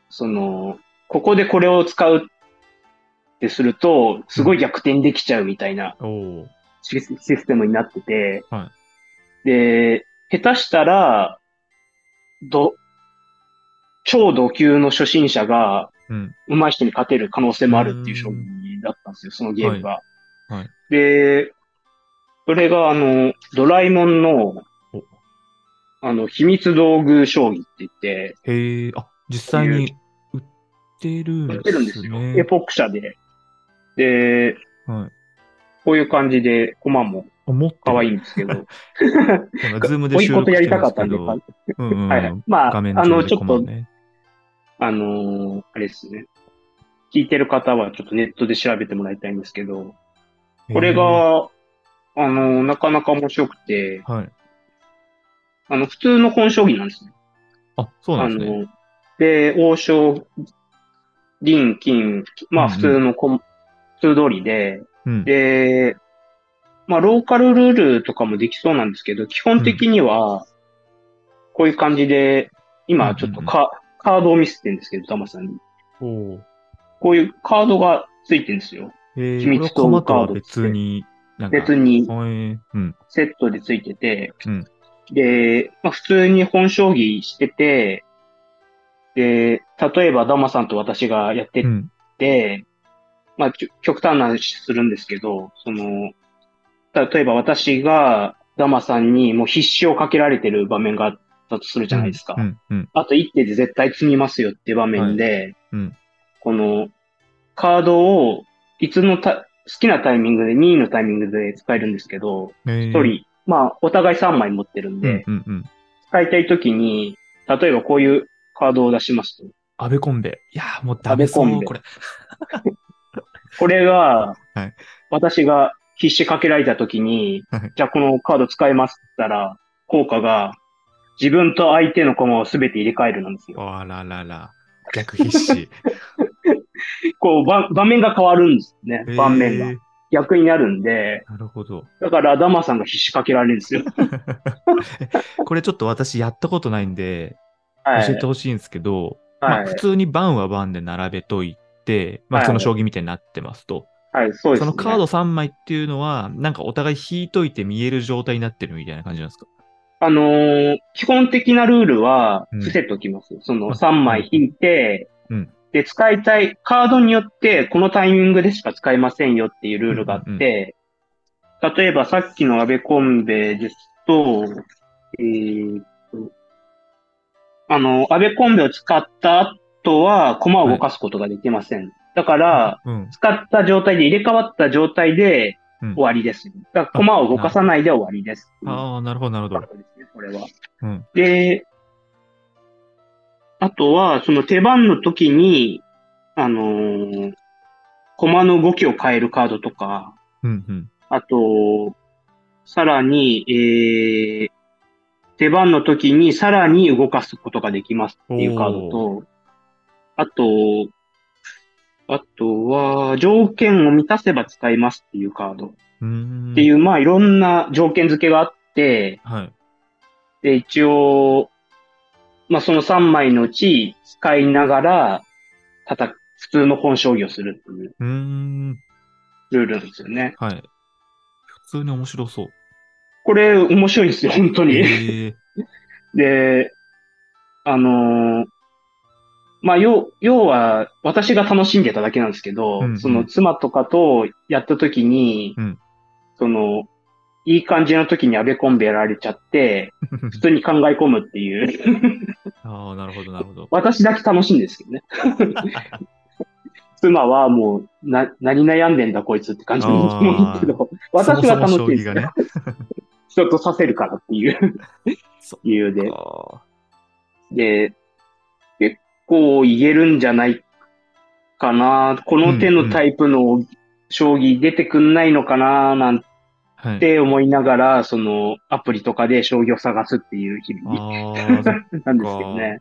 その、ここでこれを使うってすると、すごい逆転できちゃうみたいな。システムになってて、はで、下手したら、ど、超度級の初心者がうん。上手い人に勝てる可能性もあるっていう将棋だったんですよ、そのゲームが。はいはいで、それがあの、ドラえもんのお、あの、秘密道具将棋って言って、へえ、あ、実際に売ってるんですね。売ってるんですよ。エポック社で。で、はい。こういう感じで、コマもあ、持って可愛いい。んですけど、[laughs] 今、ズームでこういう収ことやりたかったんで、うん。はいはい。まあ、あの、ちょっと。あのーあれですね。聞いてる方はちょっとネットで調べてもらいたいんですけど、これへが、あのーなかなか面白くて、ー、はい。あの、普通の本将棋なんですね。あ、そうなあんですね。の、で、王将、銀、金、まあうんうん普通のコン、普通通りで、うん。で、まあローカルルールとかもできそうなんですけど、基本的には、こういう感じで、今ちょっとカ,、カードを見せてるんですけど、ダマさんに。おお。こういうカードがついてるんですよ。えー、秘密とカード別に、別に。セットでついてて、うんで、まあ、普通に本将棋してて、で、例えばダマさんと私がやってうん。て、まあ、極端な話するんですけど、その、例えば私がダマさんにもう必死をかけられてる場面があったとするじゃないですか。うん。うん。あと一手で絶対積みますよって場面で、うん。このカードをいつのた好きなタイミングで、任意のタイミングで使えるんですけど、えー、一人、まあ、お互い3枚持ってるんうんで、うんうん。使いたいときに、例えばこういうカードを出しますと、アベコンベ。いやーもうダメそう、これ。[laughs] [laughs] これがはい、私が必死かけられたときにはい、じゃあこのカード使いますったら、効果が、自分と相手の駒をすべて入れ替えるなんですよ。あららら。逆必死。[laughs] こう、場場面が変わるんですね。盤面がえ。ー逆になるんで、なるほど。だからダマさんが必死かけられるんですよ。[laughs] これちょっと私やったことないんで、はい。教えてほしいんですけど、まはいあ普通に番は番で並べといて、まあはいその将棋みたいになってますと。はい、そうです、ね。そのカード3枚っていうのは、なんかお互い引いといて見える状態になってるみたいな感じなんですか？あのー基本的なルールはうん伏せておきます。そのあ3枚引いて、うんで、使いたい、カードによってこのタイミングでしか使えませんよっていうルールがあって、例えばさっきのアベコンベですと、えーと、あの、アベコンベを使った後は駒を動かすことができません。だから、うん。使った状態で入れ替わった状態でうん終わりです。だから駒を動かさないで終わりです。ああ、なるほど、なるほど。ですね、これは。うん。で、あとは、その手番の時に、あのー、駒の動きを変えるカードとか、うん、うん。あと、さらに、えー、手番の時にさらに動かすことができますっていうカードと、あと、あとは、条件を満たせば使いますっていうカードっ。ていう、まあいろんな条件付けがあって、はい。で、一応、まあその3枚のうち使いながら、たた、普通の本将棋をするっていううーん。ルールですよね。はい。普通に面白そう。これ面白いんですよ、本当に。ええ [laughs] で、あのーまあ、要、要は、私が楽しんでただけなんですけど、うんうんその妻とかとやった時に、うんその、いい感じの時にアベコンベやられちゃって、[laughs] 普通に考え込むっていう。ああ、なるほど、なるほど。私だけ楽しいんですけどね。[laughs] 妻はもう、な、何悩んでんだこいつって感じの人もいいけど、私は楽しいんですね。[laughs] 人とさせるからっていうそ理由で。あで、結構言えるんじゃないかな。この手のタイプの将棋出てくんないのかななんーはい。て思いながら、そのアプリとかで将棋を探すっていう日々 [laughs] なんですけどね。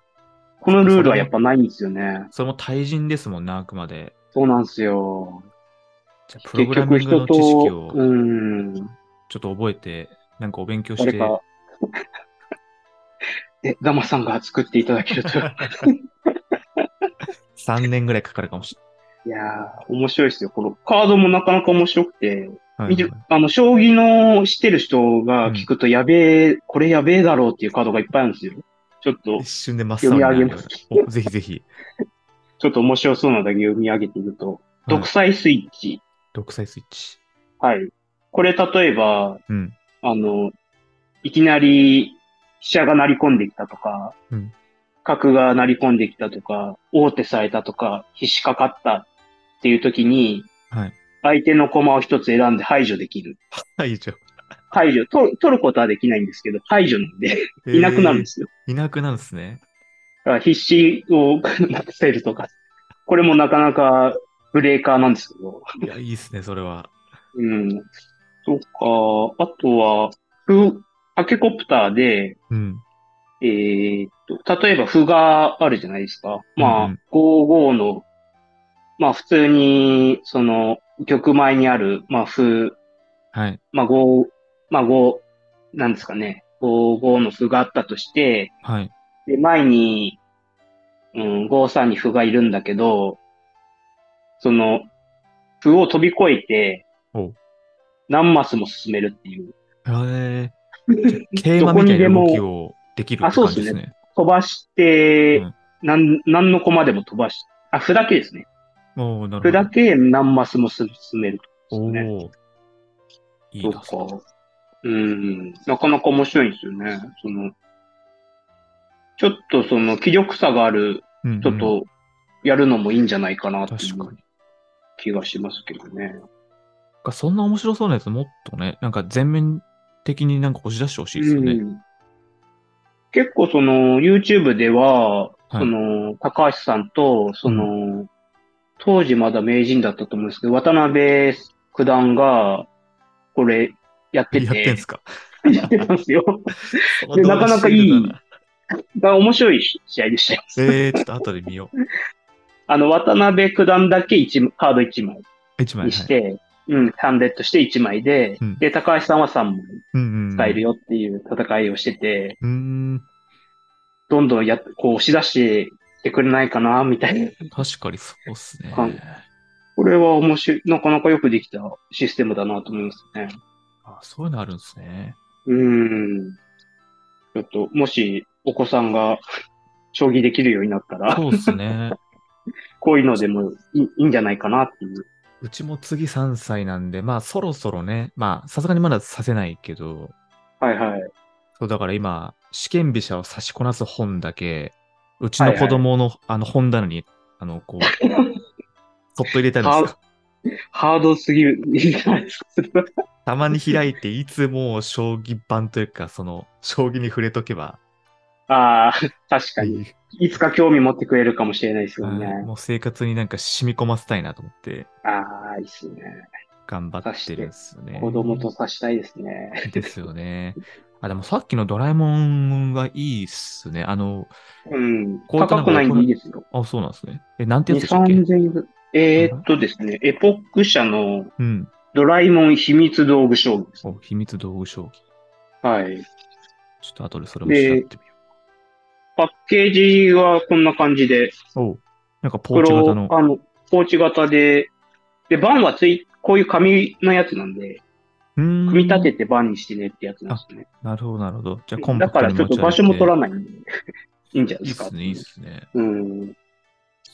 このルールはやっぱないんですよね。それも対人ですもんね、あくまで。そうなんですよ。じゃあプロ結グラミングの知識、をうん。ちょっと覚えて、なんかお勉強して。[laughs] え、ダマさんが作っていただけると。[laughs] 3年ぐらいかかるかもしいやー、面白いですよ。このカードもなかなか面白くて、れない。はいあの、将棋の知ってる人が聞くとやべえ、これやべえだろうっていうカードがいっぱいあるんですよ。ちょっと一、瞬で真っ読み上げます [laughs] おぜひぜひ。ちょっと面白そうなだけ読み上げていくと、はい独裁スイッチ。独裁スイッチ。はい。これ例えば、うん。あの、いきなり飛車が鳴り込んできたとか、うん角が鳴り込んできたとか、王手されたとか、必死かかったっていう時に、はい。相手の駒を一つ選んで排除できる。はい、以上。排除、と取ることはできないんですけど、排除なんで、いなくなるんですよ。えーいなくなるんですね。だから必死をなくせるとか、これもなかなかブレーカーなんですけど、いや、いいですね、それは。うん。そっか、あとは、フ、タケコプターで、うん。えーっと、例えば歩があるじゃないですか。まあ、うんうん55の、まあ普通に、その、玉前にある、まあ歩、はい。まあ5、まあ5、なんですかね、55の歩があったとして、はい。で、前に、うん、53に歩がいるんだけど、その、歩を飛び越えてお、何マスも進めるっていう。えー、桂馬みたいな動きをできるって感じですね。飛ばして、うんなん、何の駒でも飛ばし、あ、歩だけですね。おーな歩だ。け何マスも進めると。おねーいいな、そうか。うん。なかなか面白いんですよね。その、ちょっとその気力差があるうんうん人とやるのもいいんじゃないかなっていう確かに。気がしますけどね。かそんな面白そうなやつもっとね、なんか全面的になんか押し出してほしいですよね。うん結構その YouTube では、はいその高橋さんと、その、当時まだ名人だったと思うんですけど、渡辺九段が、これやってて、やってんすか？[laughs] やってたんですよ。でなかなかいい動画してるなだから面白い試合でしたよ。えー、ちょっと後で見よう。あの、渡辺九段だけ一枚カード1枚一枚。にして、うん、ハンデッドして1枚で、うんで、高橋さんは3枚。使えるよっていう戦いをしてて、うーん。どんどんやっ、こう押し出してってくれないかな、みたいな。確かにそうっすね。はいこれは面白い、なかなかよくできたシステムだなと思いますね。あそういうのあるんですね。うーん。ちょっと、もし、お子さんが、[laughs] 将棋できるようになったら、そうっすね。[laughs] こういうのでもいいいいんじゃないかなっていう。うちも次3歳なんで、まあそろそろね、まあさすがにまださせないけど、はいはい。そうだから今、試験飛車を差しこなす本だけ、うちの子供の、あの本棚に、あの、こう、[laughs] そっと入れたんですよ。ハードすぎる、じゃないですか。[laughs] たまに開いて、いつもう将棋盤というか、その、将棋に触れとけば、ああ、確かに。いつか興味持ってくれるかもしれないですよはいね。もう生活になんか染み込ませたいなと思って、ああ、いいっすね。頑張ってるんですよね。子供とさしたいですね。ですよね。あ、でもさっきのドラえもんがいいっすね。あの、うん。こういった高くないんでいいですよ。あ、そうなんですね。え、なんて2、やつでしたっけ？3000円。えー、っとですね、エポック社のうん。ドラえもん秘密道具将棋です。お、秘密道具将棋。はい。ちょっと後でそれも調べてみよパッケージはこんな感じで、う。おなんかポーチ型の。あの、ポーチ型で、で、バンはつい、こういう紙のやつなんで。組み立ててバンにしてねってやつなんですね。なるほど、なるほど。じゃあコンパだからちょっと場所も取らないんで、[laughs] いいんじゃないでか。いいっすね、いいっすね。うん。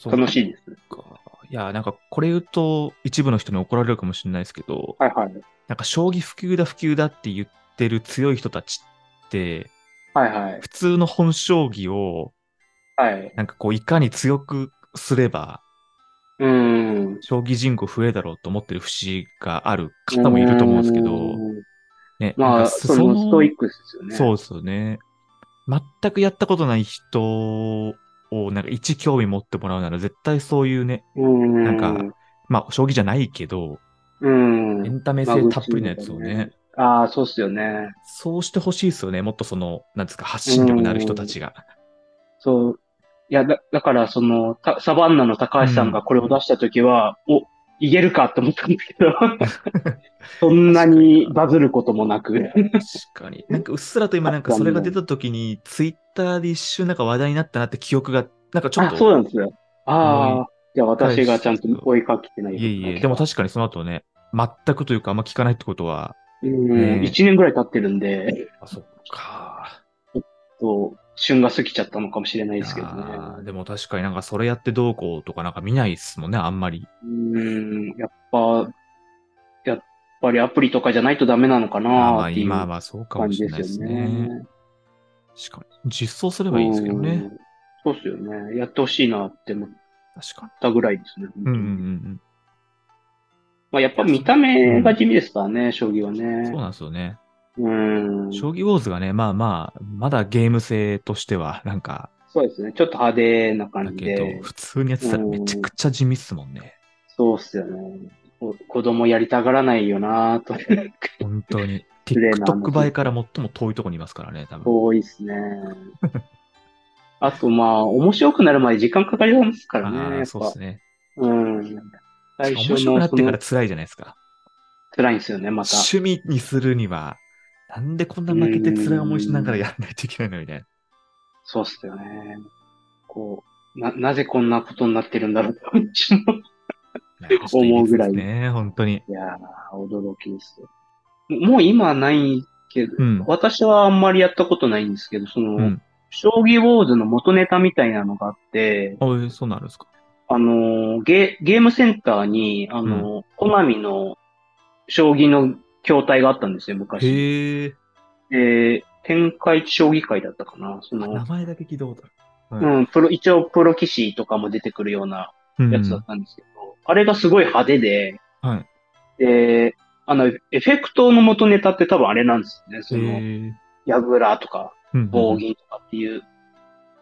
楽しいです。か。いや、なんかこれ言うと一部の人に怒られるかもしれないですけど、はいはい。なんか将棋普及だ普及だって言ってる強い人たちって、はいはい。普通の本将棋をはい。なんかこういかに強くすればうーん。将棋人口増えるだろうと思ってる節がある方もいると思うんですけど、ね、まあ、そのストイックですよね。そうですよね。全くやったことない人をなんか一興味持ってもらうなら絶対そういうね、うーん。なんかまあ将棋じゃないけど、うーん。エンタメ性たっぷりのやつをね、ああ、そうっすよね。そうしてほしいですよね。もっとその、なんですか、発信力のある人たちが。そう。いや、だ、だから、その、たサバンナの高橋さんがこれを出したときは、お、いけるかって思ったんですけど、[laughs] そんなにバズることもなく。確かに。なんかうっすらと今なんかそれが出た時に、ツイッターで一瞬なんか話題になったなって記憶が、なんかちょっあ、と。そうなんですよ。あ思あ、じゃあ私がちゃんと追いかけてない。いえいえ、でも確かにその後ね、全くというかあんま聞かないってことは、うん、ね一年ぐらい経ってるんで、あ、そっか。そう、旬が過ぎちゃったのかもしれないですけどね。でも確かになんかそれやってどうこうとかなんか見ないっすもんね、あんまり。うん、やっぱ、やっぱりアプリとかじゃないとダメなのかまあまあなっていう今はそうかも感じでしれないですすよね。ね。確かに。実装すればいいですけどね。うん。そうっすよね。やってほしいなって思っ確かたぐらいですね。に。うんうんうんまあ、やっぱ見た目が地味ですからね、将棋はうん。ねそう。なんですよね。うん。将棋ウォーズがね、まあまあ、まだゲーム性としては、なんか、そうですね。ちょっと派手なだ感じけどで、。普通にやってたらめちゃくちゃ地味っすもんね。そうっすよね。こ子供やりたがらないよなと。[laughs] 本当に。綺麗な TikTok 映えから最も遠いところにいますからね、多分。多いっすね。あと、まあ、面白くなるまで時間かかりますからね。ああ、やっぱそうですね。うん。最初面白くなってから辛いじゃないですか。辛いんですよね、また。趣味にするには、なんでこんな負けて辛い思いしながらやらないといけないのみたいな。そうっすよね。こう、な、なぜこんなことになってるんだろうって私も思うぐらいね、本当に。いやー、驚きですよ。ももう今はないけど、うん。私はあんまりやったことないんですけど、その、うん。将棋ウォーズの元ネタみたいなのがあって、あえそうなるんですか。あのーゲ、ゲームセンターに、あのーコナミの将棋の筐体があったんですよ、昔。へえ。で、天下一将棋会だったかな。そあ名の、前だけ聞いたことある。うん、プロ、一応プロ棋士とかも出てくるようなうんやつだったんですけど、あれがすごい派手で、はい。で、あの、エフェクトの元ネタって多分あれなんですよね。その。ヤグラとか、うん棒銀とかっていう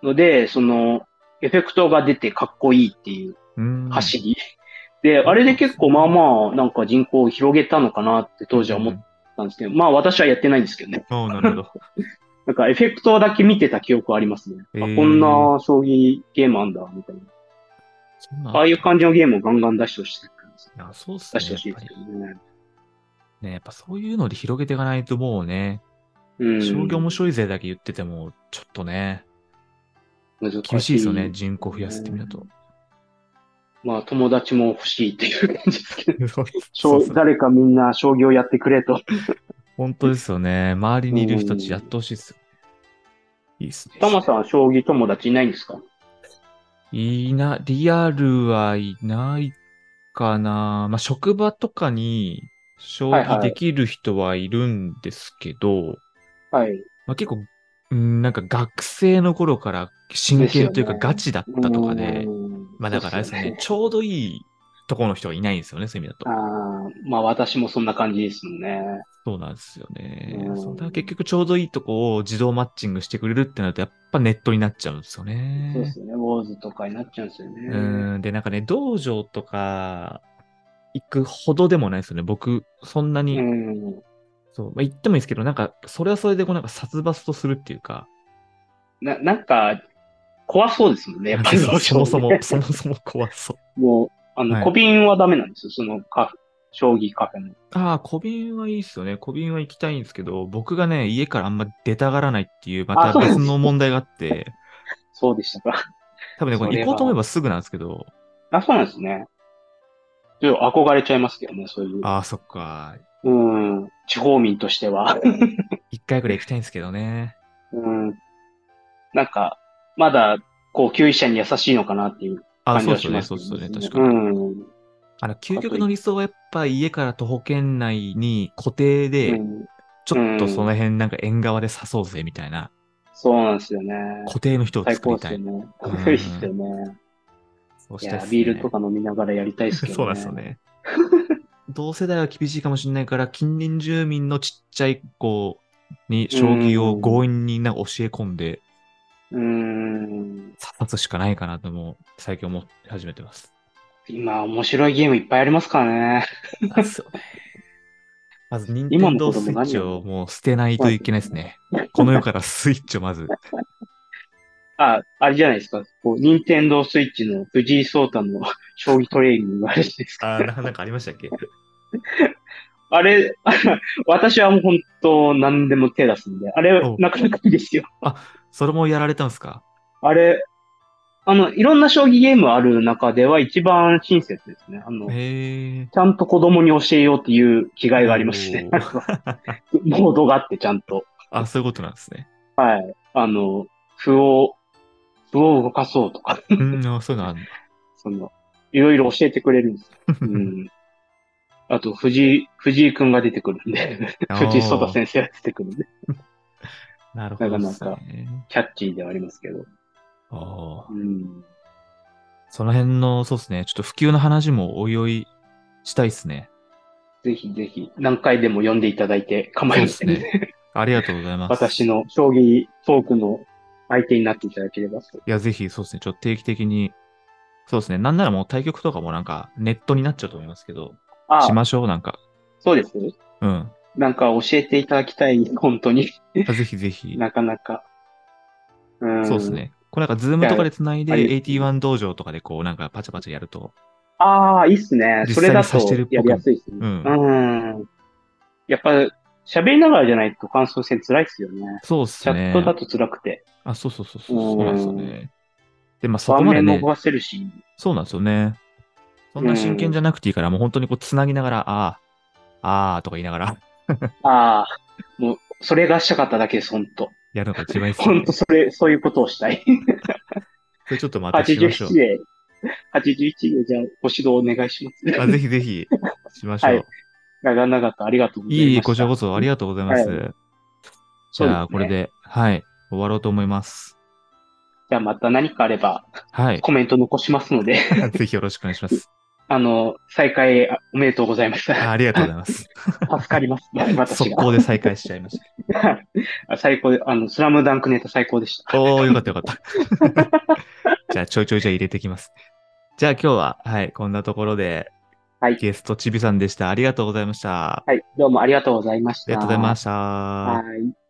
ので、その、エフェクトが出てかっこいいっていううん走り。で、あれで結構まあまあ、なんか人口を広げたのかなって当時は思ったんですけど、まあ私はやってないんですけどね。ああ、なるほど。[laughs] なんかエフェクトだけ見てた記憶ありますね。あへーこんな将棋ゲームあんだ、みたいな。ああいう感じのゲームをガンガン出してほしい。いや、そうっす出ね。してほしいですね。ね、やっぱそういうので広げていかないともうね、うん。将棋面白いぜだけ言ってても、ちょっとね。厳しいですよね、人口増やすってみると。まあ友達も欲しいっていう感じですけど。[laughs] 誰かみんな将棋をやってくれと。本当ですよね。周りにいる人たちやってほしいっすよ。いいっすね。タマさんは将棋友達いないんですか？いいな、リアルはいないかな。まあ、職場とかに将棋はいはいできる人はいるんですけど、はい。まあ、結構、うんなんか学生の頃から真剣というかガチだったとかで、うんまあだからね、ちょうどいいところの人はいないんですよね、そういう意味だと。ああ、まあ私もそんな感じですもんね。そうなんですよね。うんだ結局ちょうどいいとこを自動マッチングしてくれるってなると、やっぱネットになっちゃうんですよね。そうですよね。ウォーズとかになっちゃうんですよね。うん。で、なんかね、道場とか行くほどでもないですよね。僕、そんなに、うん。そう、まあ、行ってもいいですけど、なんか、それはそれでこうなんか殺伐とするっていうか、な、なんか、怖そうですもんね。やっぱり [laughs] そそもそもね、[laughs] そもそも怖そう。もう、あの、はい小瓶はダメなんですよ。そのカフェ、将棋カフェの。ああ、小瓶はいいっすよね。小瓶は行きたいんですけど、僕がね、家からあんま出たがらないっていう、また別の問題があって、[laughs] そうでしたか。多分ね、これ行こうと思えばすぐなんですけど、あ、そうなんですね。ちょっと憧れちゃいますけどね、そういう。ああ、そっか。うん。地方民としては。一回くらい行きたいんですけどね。うん。なんか、まだ、こう、給位者に優しいのかなっていうあ、感じはそうですよね、しますけどそうですよね、確かうに。ん。あの、究極の理想はやっぱ家から徒歩圏内に固定で、うんちょっとその辺なんか縁側で誘そうぜみたいな、そうなんですよね。固定の人を最作りたい。ね。うんいいっすよね。そうしたいねビールとか飲みながらやりたいですけどね。そうなんですよね。同世代は厳しいかもしれないから、近隣住民のちっちゃい子に将棋を強引にな教え込んで、うーん。刺さすしかないかなとも最近思い始めてます。今、面白いゲームいっぱいありますからね。まず、任今天堂スイッチを？もう捨てないといけないですね。この世からスイッチをまず。[laughs] あ、あれじゃないですか。こう、任天堂スイッチの藤井聡太の将棋トレーニングがあるじゃないですか？あなんかありましたっけ？[laughs] あれ、[laughs] 私はもう本当何でも手出すんで、あれお、なかなかいいですよ。それもやられたんですか？あれ、あの、いろんな将棋ゲームある中では一番親切ですね。あの。ちゃんと子供に教えようっていう気概がありますね。おー [laughs] モードがあってちゃんと。あ、そういうことなんですね。はい。あの、歩を、歩を動かそうとか、うん、あそういうのあるんだ。[laughs] その、いろいろ教えてくれるんですよ。うん。あと、藤井、藤井くんが出てくるんで、[laughs] 藤井聡太先生が出てくるんで、[laughs] なるほどですなかね。キャッチーではありますけど。あーうん。その辺の、そうですね。ちょっと普及の話もおいおいしたいですね。ぜひぜひ、何回でも読んでいただいて構いませんそうですありがとうございます。[laughs] 私の将棋トークの相手になっていただければと。いや、ぜひ、そうですね。ちょっと定期的に、そうですね。なんならもう対局とかもなんかネットになっちゃうと思いますけど、あしましょう、なんか。そうです。うん。なんか教えていただきたい、本当に。あぜひぜひ。[laughs] なかなか。うん。そうです。ね。これなんか、ズームとかで繋いで、いやあり81道場とかでこう、なんかパチャパチャやると、ああ、いいっすね。それだとやりやすいですね。うんうん。やっぱ、喋りながらじゃないと感想戦辛いっすよね。そうっチすねャッ。トだと辛くて。あ、そうそうそうそう。うんそうなんですよね。で、まあそ場こまでね面も動、かせるし。そうなんですよね。そんな真剣じゃなくていいから、もう本当にこう、繋ぎながら、ああ、ああとか言いながら、ああ、もう、それがしたかっただけです、本当やるのが一番いいっすよね本当。それ、そういうことをしたい。[laughs] それちょっとまたしましょう81。で、81でじゃあご指導お願いします。あぜひぜひ、しましょう。はい長々とありがとうございました。いえいえ、こちらこそありがとうございます。はじそうですねゃあ、これで、はい、終わろうと思います。じゃあまた何かあればはい。コメント残しますので、[laughs] ぜひよろしくお願いします。あの、再開あおめでとうございます。あありがとうございます。助かります。[laughs] 私速が。攻で再開しちゃいましあ [laughs] 最高で、あの、スラムダンクネタ最高でした。た。おー、よかったよかった。[laughs] じゃあ、ちょいちょいじゃあ入れてきます。じゃあ今日は、はい、こんなところで、はいゲストちびさんでした。ありがとうございました。あはい、どうもありがとうございました。りがとうございました。はい。